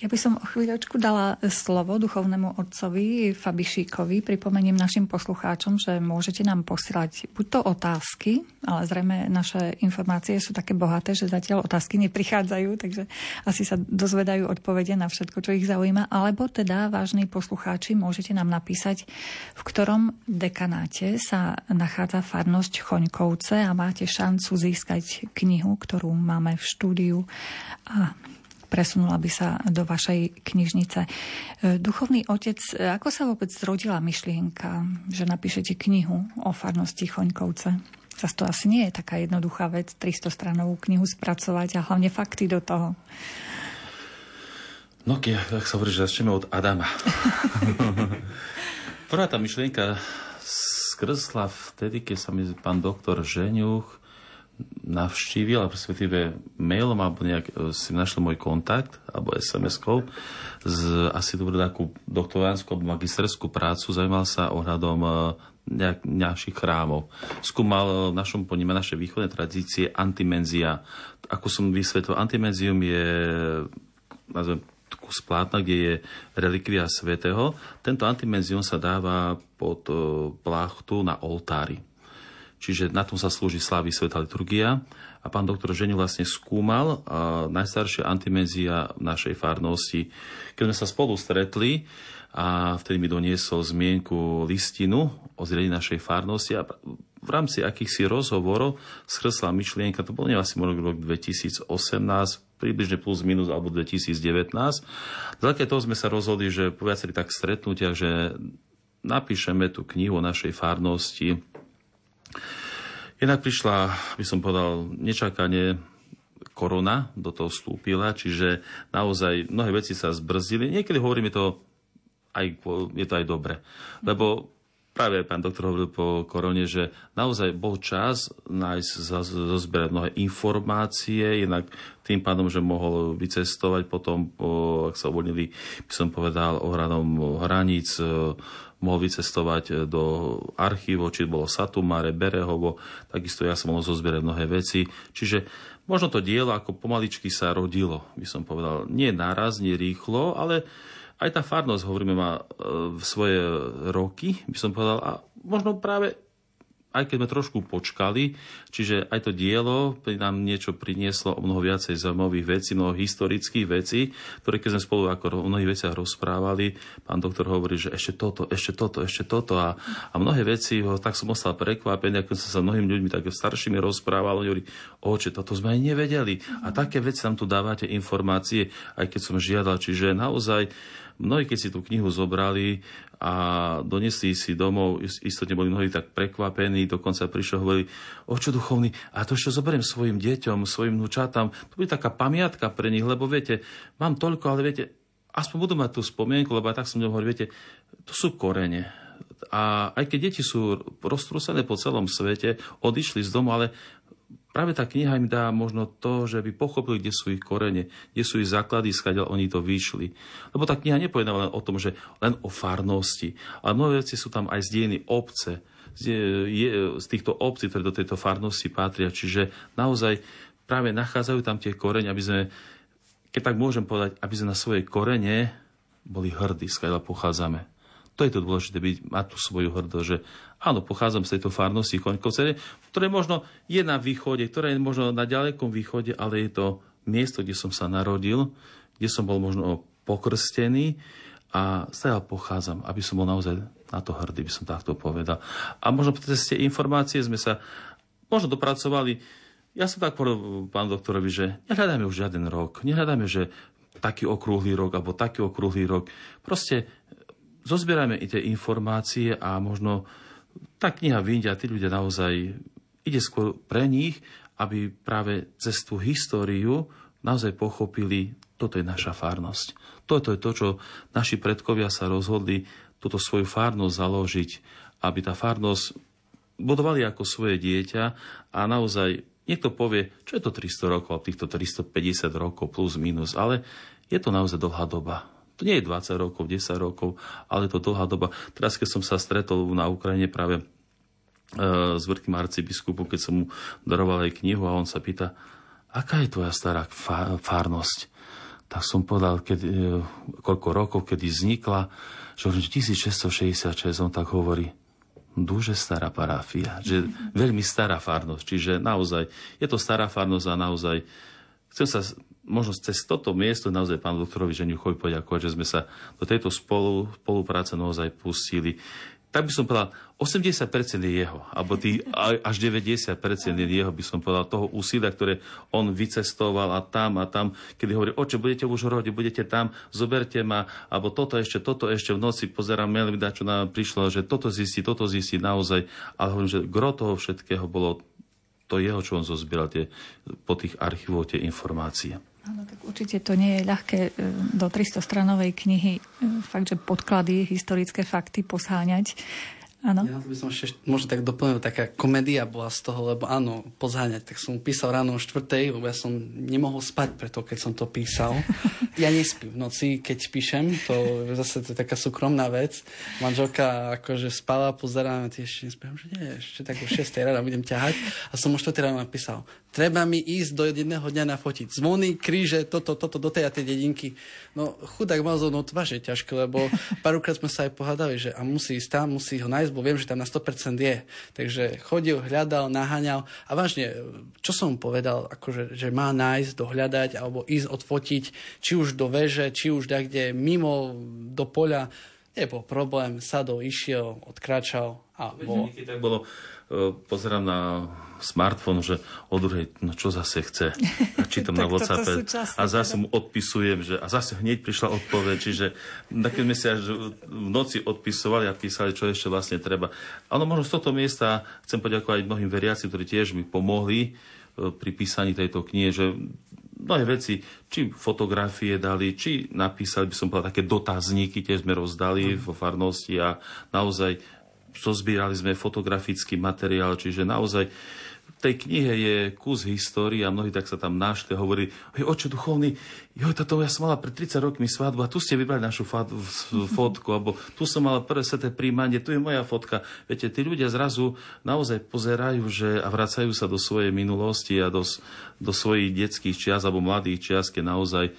Ja by som o chvíľočku dala slovo duchovnému otcovi Fabišíkovi. Pripomeniem našim poslucháčom, že môžete nám posielať buď to otázky, ale zrejme naše informácie sú také bohaté, že zatiaľ otázky neprichádzajú, takže asi sa dozvedajú odpovede na všetko, čo ich zaujíma. Alebo teda, vážni poslucháči, môžete nám napísať, v ktorom dekanáte sa nachádza farnosť Choňkovce a máte šancu získať knihu, ktorú máme v štúdiu. A presunula by sa do vašej knižnice. E, duchovný otec, ako sa vôbec zrodila myšlienka, že napíšete knihu o farnosti Choňkovce? Zas to asi nie je taká jednoduchá vec, 300 stranovú knihu spracovať a hlavne fakty do toho. No, keď tak sa hovorí, že začneme od Adama. Prvá tá myšlienka skrzla vtedy, keď sa mi pán doktor Ženiuch navštívil, alebo respektíve mailom, alebo nejak e, si našli môj kontakt, alebo SMS-kou, z asi dobrú takú doktoránskú alebo magisterskú prácu, zaujímal sa ohľadom e, nejak, našich chrámov. Skúmal v našom ponímaní naše východné tradície antimenzia. Ako som vysvetlil, antimenzium je nazvem, kus plátna, kde je relikvia svätého. Tento antimenzium sa dáva pod e, plachtu na oltári čiže na tom sa slúži slávy Sveta liturgia. A pán doktor Ženiu vlastne skúmal najstaršia antimenzia našej farnosti. Keď sme sa spolu stretli, a vtedy mi doniesol zmienku listinu o zriadení našej farnosti a v rámci akýchsi rozhovorov skresla myšlienka, to bol asi možno rok 2018, približne plus minus alebo 2019. Zľaké toho sme sa rozhodli, že po viacerých tak stretnutiach, že napíšeme tú knihu o našej farnosti, Jednak prišla, by som povedal, nečakanie korona do toho vstúpila, čiže naozaj mnohé veci sa zbrzdili. Niekedy hovoríme to aj, je to aj dobre. Lebo práve pán doktor hovoril po korone, že naozaj bol čas nájsť, zozberať mnohé informácie, inak tým pádom, že mohol vycestovať potom, ak sa uvoľnili, by som povedal, ohradom hraníc, mohol vycestovať e, do archívov, či bolo Satumare, Berehovo, takisto ja som mohol zozbierať mnohé veci. Čiže možno to dielo ako pomaličky sa rodilo, by som povedal. Nie naraz, nie rýchlo, ale aj tá farnosť, hovoríme, má e, svoje roky, by som povedal, a možno práve aj keď sme trošku počkali, čiže aj to dielo nám niečo prinieslo o mnoho viacej zaujímavých vecí, mnoho historických vecí, ktoré keď sme spolu ako o mnohých veciach rozprávali, pán doktor hovorí, že ešte toto, ešte toto, ešte toto a, a mnohé veci, tak som ostal prekvapený, ako som sa mnohými ľuďmi tak staršími rozprával, oni hovorí, oče, toto sme aj nevedeli. A také veci tam tu dávate informácie, aj keď som žiadal, čiže naozaj Mnohí, keď si tú knihu zobrali a donesli si domov, istotne boli mnohí tak prekvapení, dokonca prišiel hovorili, o čo duchovný, a to ešte zoberiem svojim deťom, svojim vnúčatám, to bude taká pamiatka pre nich, lebo viete, mám toľko, ale viete, aspoň budú mať tú spomienku, lebo aj tak som hovoril, viete, to sú korene. A aj keď deti sú roztrúsené po celom svete, odišli z domu, ale práve tá kniha im dá možno to, že by pochopili, kde sú ich korene, kde sú ich základy, skáďal oni to vyšli. Lebo tá kniha nepovedá len o tom, že len o farnosti, ale mnohé veci sú tam aj z dieny obce, z, týchto obcí, ktoré do tejto farnosti patria. Čiže naozaj práve nachádzajú tam tie korene, aby sme, keď tak môžem povedať, aby sme na svoje korene boli hrdí, skáďal pochádzame. To je to dôležité, byť, mať tú svoju hrdosť, že áno, pochádzam z tejto farnosti Choňkovce, ktoré možno je na východe, ktoré je možno na ďalekom východe, ale je to miesto, kde som sa narodil, kde som bol možno pokrstený a stále pochádzam, aby som bol naozaj na to hrdý, by som takto povedal. A možno cez tie informácie sme sa možno dopracovali. Ja som tak povedal pán doktorovi, že nehľadáme už žiaden rok, nehľadáme, že taký okrúhly rok alebo taký okrúhly rok. Proste zozbierajme i tie informácie a možno tá kniha vyjde a tí ľudia naozaj ide skôr pre nich, aby práve cez tú históriu naozaj pochopili, toto je naša farnosť. Toto je to, čo naši predkovia sa rozhodli túto svoju farnosť založiť, aby tá farnosť budovali ako svoje dieťa a naozaj niekto povie, čo je to 300 rokov, týchto 350 rokov plus minus, ale je to naozaj dlhá doba. To nie je 20 rokov, 10 rokov, ale to dlhá doba. Teraz, keď som sa stretol na Ukrajine práve e, s vrtým arcibiskupom, keď som mu daroval aj knihu a on sa pýta, aká je tvoja stará fárnosť? Tak som povedal, keď, e, koľko rokov, kedy vznikla, že 1666, on tak hovorí, duže stará parafia, že veľmi stará farnosť, čiže naozaj, je to stará farnosť a naozaj chcem sa možno cez toto miesto naozaj pán doktorovi Ženiuchovi poďakovať, že sme sa do tejto spolu, spolupráce naozaj pustili. Tak by som povedal, 80% je jeho, alebo tý, až 90% je jeho, by som povedal, toho úsilia, ktoré on vycestoval a tam a tam, kedy hovorí, oče, budete už rode, budete tam, zoberte ma, alebo toto ešte, toto ešte v noci, pozerám mail, čo nám prišlo, že toto zistí, toto zistí naozaj, ale hovorím, že gro toho všetkého bolo to jeho, čo on zozbieral tie, po tých archívoch tie informácie. Áno, tak určite to nie je ľahké e, do 300 stranovej knihy e, fakt, že podklady, historické fakty posáňať. Áno. Ja by som ešte možno tak doplnil, taká komédia bola z toho, lebo áno, pozháňať. Tak som písal ráno o štvrtej, lebo ja som nemohol spať preto, keď som to písal. Ja nespím v noci, keď píšem, to je zase to je taká súkromná vec. Manželka akože spala, pozerám a ešte nespím, že nie, ešte tak o 6 ráno budem ťahať. A som o 4 ráno napísal, treba mi ísť do jedného dňa nafotiť zvony, kríže, toto, toto, do tej a tej dedinky. No chudák mal zo no tváže ťažké, lebo párkrát sme sa aj pohádali, že a musí ísť tam, musí ho nájsť, bo viem, že tam na 100% je. Takže chodil, hľadal, naháňal a vážne, čo som mu povedal, akože, že má nájsť, dohľadať alebo ísť odfotiť, či už do veže, či už kde mimo do poľa, nebol problém, sadol, išiel, odkračal a bolo. Tak bolo, pozerám na smartfón, že o druhej, no čo zase chce. A čítam na WhatsApp a zase mu odpisujem, že a zase hneď prišla odpoveď, čiže keď sme si až v noci odpisovali a písali, čo ešte vlastne treba. Ale možno z tohto miesta chcem poďakovať mnohým veriacim, ktorí tiež mi pomohli e, pri písaní tejto knihy, že mnohé veci, či fotografie dali, či napísali, by som povedal, také dotazníky, tiež sme rozdali mm. vo farnosti a naozaj zozbierali sme fotografický materiál, čiže naozaj tej knihe je kus histórie a mnohí tak sa tam našli a hovorí, hej, oče duchovný, jo, toto ja som mala pred 30 rokmi svadbu a tu ste vybrali našu fotku, alebo tu som mala prvé sveté príjmanie, tu je moja fotka. Viete, tí ľudia zrazu naozaj pozerajú že, a vracajú sa do svojej minulosti a do, do svojich detských čias alebo mladých čias, keď naozaj e,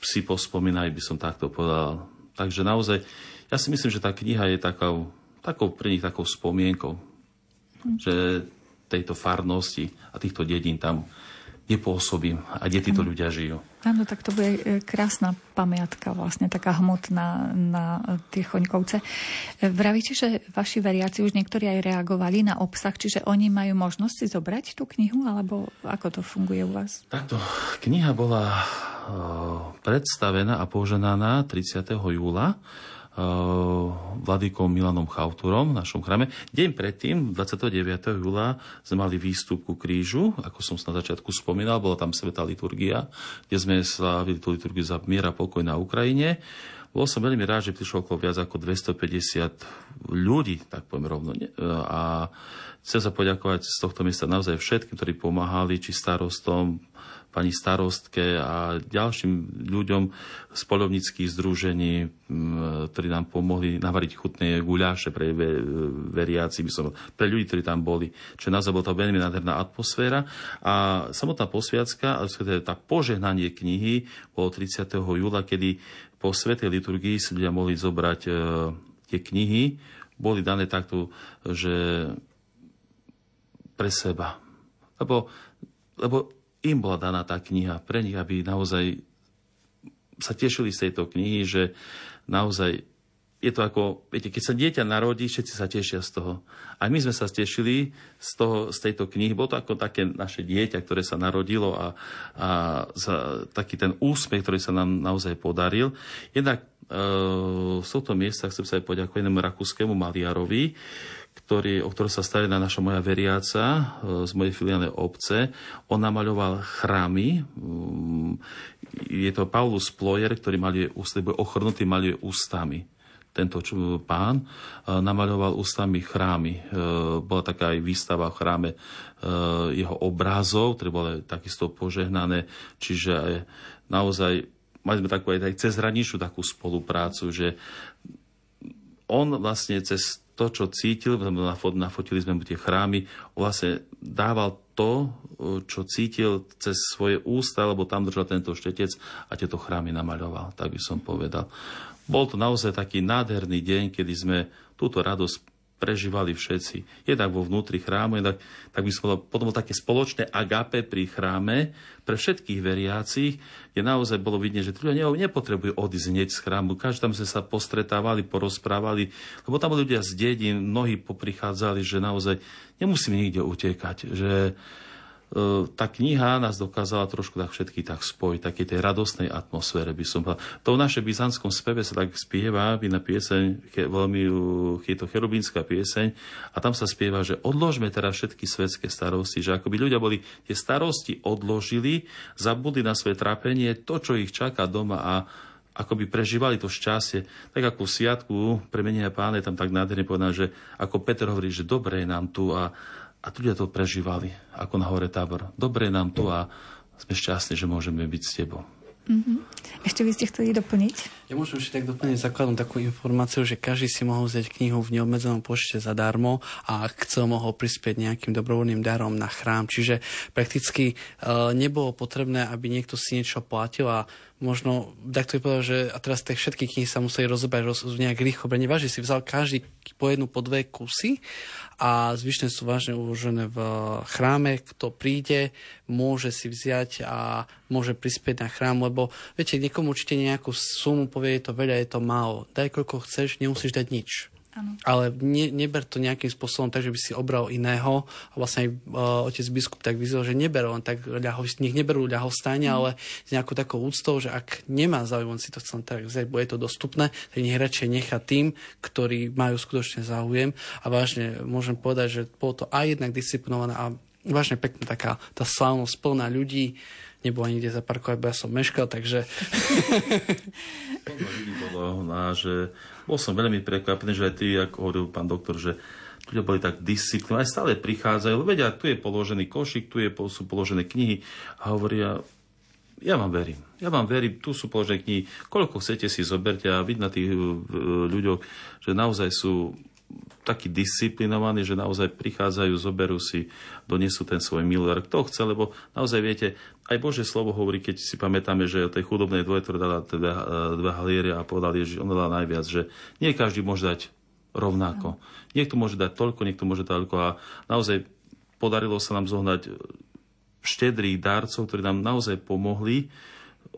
si pospomínajú, by som takto povedal. Takže naozaj, ja si myslím, že tá kniha je takou, takou pre nich takou spomienkou. Že tejto farnosti a týchto dedín tam nepôsobím a kde títo ľudia žijú. Áno, tak to bude e, krásna pamiatka, vlastne taká hmotná na tie choňkovce. E, vravíte, že vaši veriaci už niektorí aj reagovali na obsah, čiže oni majú možnosť si zobrať tú knihu, alebo ako to funguje u vás? Takto, kniha bola e, predstavená a poženaná 30. júla Eh, vladykom Milanom Chauturom v našom chrame. Deň predtým, 29. júla, sme mali výstup ku krížu, ako som na začiatku spomínal, bola tam sveta liturgia, kde sme slávili tú liturgiu za miera pokoj na Ukrajine. Bol som veľmi rád, že prišlo okolo viac ako 250 ľudí, tak poviem rovno. A chcem sa poďakovať z tohto miesta naozaj všetkým, ktorí pomáhali, či starostom, pani starostke a ďalším ľuďom z polovnických združení, ktorí nám pomohli navariť chutné guľaše pre veriaci, by som, pre ľudí, ktorí tam boli. Čiže naozaj bola to veľmi nádherná atmosféra. A samotná posviacka, tá požehnanie knihy bolo 30. júla, kedy po svetej liturgii si ľudia mohli zobrať e, tie knihy. Boli dané takto, že pre seba. Lebo, lebo im bola daná tá kniha pre nich, aby naozaj sa tešili z tejto knihy, že naozaj je to ako, viete, keď sa dieťa narodí, všetci sa tešia z toho. A my sme sa tešili z, toho, z tejto knihy. Bolo to ako také naše dieťa, ktoré sa narodilo a, a za, taký ten úspech, ktorý sa nám naozaj podaril. Jednak e, z tohto miesta chcem sa aj poďakovať jednému rakúskému maliarovi, ktorý, o ktorého sa stará naša moja veriaca e, z mojej filiálnej obce. On namaľoval chrámy. Mm, je to Paulus Ployer, ktorý maluje ústa, ochrnutý, maluje ústami tento pán e, namaľoval ústami chrámy. E, bola taká aj výstava v chráme jeho obrázov, ktoré boli takisto požehnané. Čiže naozaj mali sme takú aj cezhraničnú takú spoluprácu, že on vlastne cez to, čo cítil, nafotili sme mu tie chrámy, vlastne dával to, čo cítil cez svoje ústa, lebo tam držal tento štetec a tieto chrámy namaľoval, tak by som povedal. Bol to naozaj taký nádherný deň, kedy sme túto radosť prežívali všetci. Jednak vo vnútri chrámu, jednak, tak by som povedal, potom také spoločné agape pri chráme pre všetkých veriacich, kde naozaj bolo vidieť, že ľudia nepotrebujú odísť hneď z chrámu. Každý tam sme sa postretávali, porozprávali, lebo tam boli ľudia z dedín, mnohí poprichádzali, že naozaj nemusíme nikde utekať, že tá kniha nás dokázala trošku tak všetky tak spojiť, takej tej radostnej atmosfére by som povedal. To v našej byzantskom speve sa tak spieva, na pieseň, veľmi, je to cherubínska pieseň a tam sa spieva, že odložme teraz všetky svetské starosti, že ako by ľudia boli tie starosti odložili, zabudli na svoje trápenie, to, čo ich čaká doma a ako by prežívali to šťastie. Tak ako v Sviatku premenenia pána je tam tak nádherne povedané, že ako Peter hovorí, že dobre je nám tu a, a ľudia to prežívali, ako na hore tábor. Dobre nám tu a sme šťastní, že môžeme byť s tebou. Mm-hmm. Ešte by ste chceli doplniť? Ja môžem ešte tak doplniť základom takú informáciu, že každý si mohol vziať knihu v neobmedzenom počte zadarmo a ak chcel, mohol prispieť nejakým dobrovoľným darom na chrám. Čiže prakticky e, nebolo potrebné, aby niekto si niečo platil a možno, tak to je povedal, že a teraz tie všetky knihy sa museli rozobrať roz, nejak rýchlo, nevážne si vzal každý po jednu, po dve kusy a zvyšné sú vážne uložené v chráme. Kto príde, môže si vziať a môže prispieť na chrám, lebo viete, niekomu určite nejakú sumu povie, je to veľa, je to málo. Daj koľko chceš, nemusíš dať nič. Ano. Ale ne, neber to nejakým spôsobom tak, že by si obral iného. A vlastne aj uh, otec biskup tak vyzval, že neber len tak ľaho, nech neberú ľahostajne, mm. ale s nejakou takou úctou, že ak nemá záujem, on si to chcel tak vziať, bude to dostupné, tak nech radšej nechá tým, ktorí majú skutočne záujem. A vážne môžem povedať, že bolo to aj jednak disciplinované a vážne pekná taká tá slávnosť plná ľudí nebolo nikde zaparkovať, bo ja som meškal, takže... no, že bol som veľmi prekvapený, že aj ty, ako hovoril pán doktor, že ľudia boli tak disciplinovaní, stále prichádzajú, vedia, tu je položený košik, tu je, sú položené knihy a hovoria, ja vám verím. Ja vám verím, tu sú položené knihy, koľko chcete si zoberte a vidieť na tých e, ľuďoch, že naozaj sú takí disciplinovaní, že naozaj prichádzajú, zoberú si, donesú ten svoj milár. Kto chce, lebo naozaj viete, aj Bože slovo hovorí, keď si pamätáme, že o tej chudobnej dvoje, dala teda dve haliery a povedal Ježiš, on dala najviac, že nie každý môže dať rovnako. Niekto môže dať toľko, niekto môže dať toľko a naozaj podarilo sa nám zohnať štedrých dárcov, ktorí nám naozaj pomohli,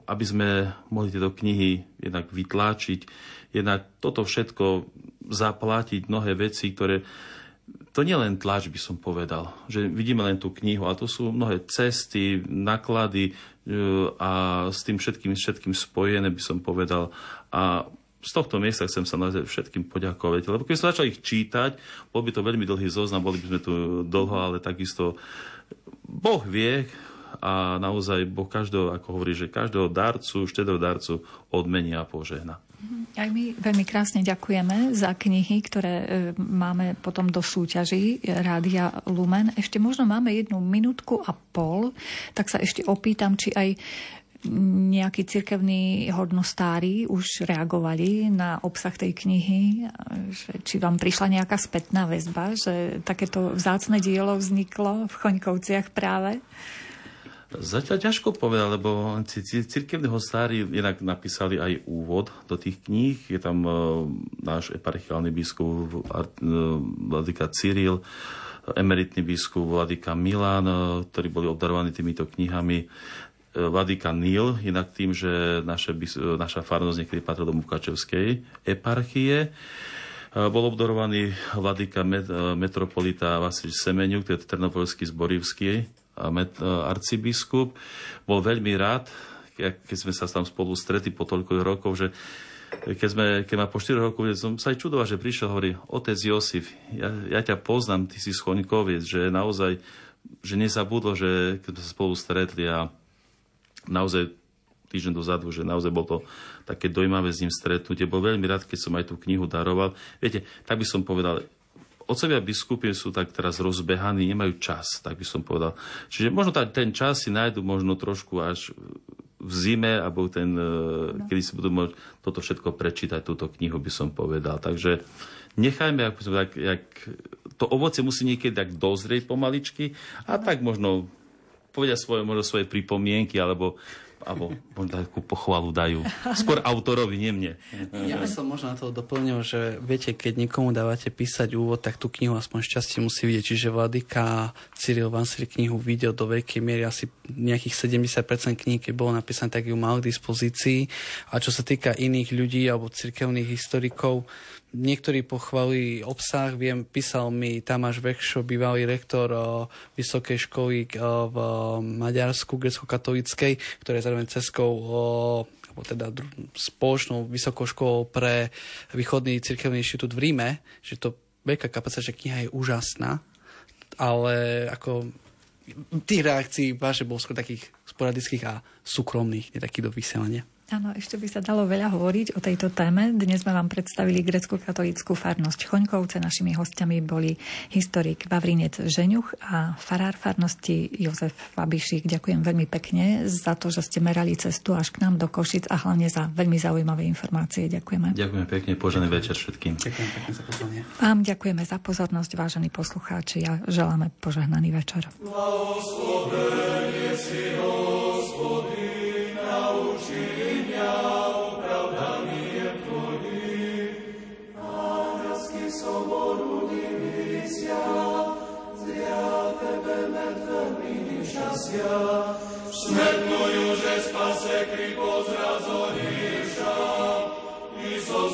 aby sme mohli tieto knihy jednak vytláčiť, jednak toto všetko zaplatiť, mnohé veci, ktoré to nie len tlač, by som povedal, že vidíme len tú knihu, ale to sú mnohé cesty, náklady e, a s tým všetkým, všetkým spojené, by som povedal. A z tohto miesta chcem sa naozaj všetkým poďakovať, lebo keď som začal ich čítať, bol by to veľmi dlhý zoznam, boli by sme tu dlho, ale takisto Boh vie a naozaj Boh každého, ako hovorí, že každého darcu, štedrého darcu odmenia a požehna. Aj my veľmi krásne ďakujeme za knihy, ktoré e, máme potom do súťaží Rádia Lumen. Ešte možno máme jednu minútku a pol, tak sa ešte opýtam, či aj nejakí cirkevní hodnostári už reagovali na obsah tej knihy, že či vám prišla nejaká spätná väzba, že takéto vzácne dielo vzniklo v Choňkovciach práve? Zatiaľ ťažko povedať, lebo cirkevní hostári inak napísali aj úvod do tých kníh. Je tam uh, náš eparchiálny biskup uh, Vladika Cyril, emeritný biskup Vladika Milan, uh, ktorí boli obdarovaní týmito knihami. Vladika Nil, inak tým, že naše, naša farnosť niekedy patrila do Mukačevskej eparchie. Bol obdarovaný Vladika metropolita Vasil Semeniuk, to je Trnopolský zborivský arcibiskup, bol veľmi rád, keď sme sa tam spolu stretli po toľko rokov, že keď, sme, keď ma po 4 rokov, som sa aj čudoval, že prišiel, hovorí, otec Josif, ja, ja ťa poznám, ty si schoňkoviec, že naozaj, že nezabudlo, že keď sme sa spolu stretli a naozaj týždeň dozadu, že naozaj bol to také dojímavé s ním stretnutie. Bol veľmi rád, keď som aj tú knihu daroval. Viete, tak by som povedal, Otcovia biskupy sú tak teraz rozbehaní, nemajú čas, tak by som povedal. Čiže možno ten čas si nájdu možno trošku až v zime, alebo ten, e, no. kedy si budú môcť toto všetko prečítať, túto knihu by som povedal. Takže nechajme, ako som tak, jak, to ovoce musí niekedy tak dozrieť pomaličky a no. tak možno povedia svoje, možno svoje pripomienky, alebo alebo takú pochvalu dajú. Skôr autorovi, nie mne. Ja by som možno na to doplnil, že viete, keď niekomu dávate písať úvod, tak tú knihu aspoň šťastie musí vidieť. Čiže Vladyka Cyril Vansri knihu videl do veľkej miery, asi nejakých 70% kníh, keď bolo napísané, tak ju mal k dispozícii. A čo sa týka iných ľudí alebo cirkevných historikov, Niektorí pochválili obsah, viem, písal mi Tamáš Vekšo, bývalý rektor o, Vysokej školy o, v Maďarsku, grecko-katolíckej, ktorá je zároveň ceskou alebo teda spoločnou vysokou školou pre východný cirkevný inštitút v Ríme, že to veľká kapacita, že kniha je úžasná, ale ako tých reakcií váže bol skôr takých sporadických a súkromných, nie takých do vysielania. Áno, ešte by sa dalo veľa hovoriť o tejto téme. Dnes sme vám predstavili grecko-katolícku farnosť Choňkovce. Našimi hostiami boli historik Vavrinec Žeňuch a farár farnosti Jozef Fabišik. Ďakujem veľmi pekne za to, že ste merali cestu až k nám do Košic a hlavne za veľmi zaujímavé informácie. Ďakujeme. Ďakujem pekne, požený večer všetkým. Ďakujem pekne za pozornie. Vám ďakujeme za pozornosť, vážení poslucháči a želáme požehnaný večer. Blahoslovený si, Smetnujú, že spase kripo zrazorivša, i so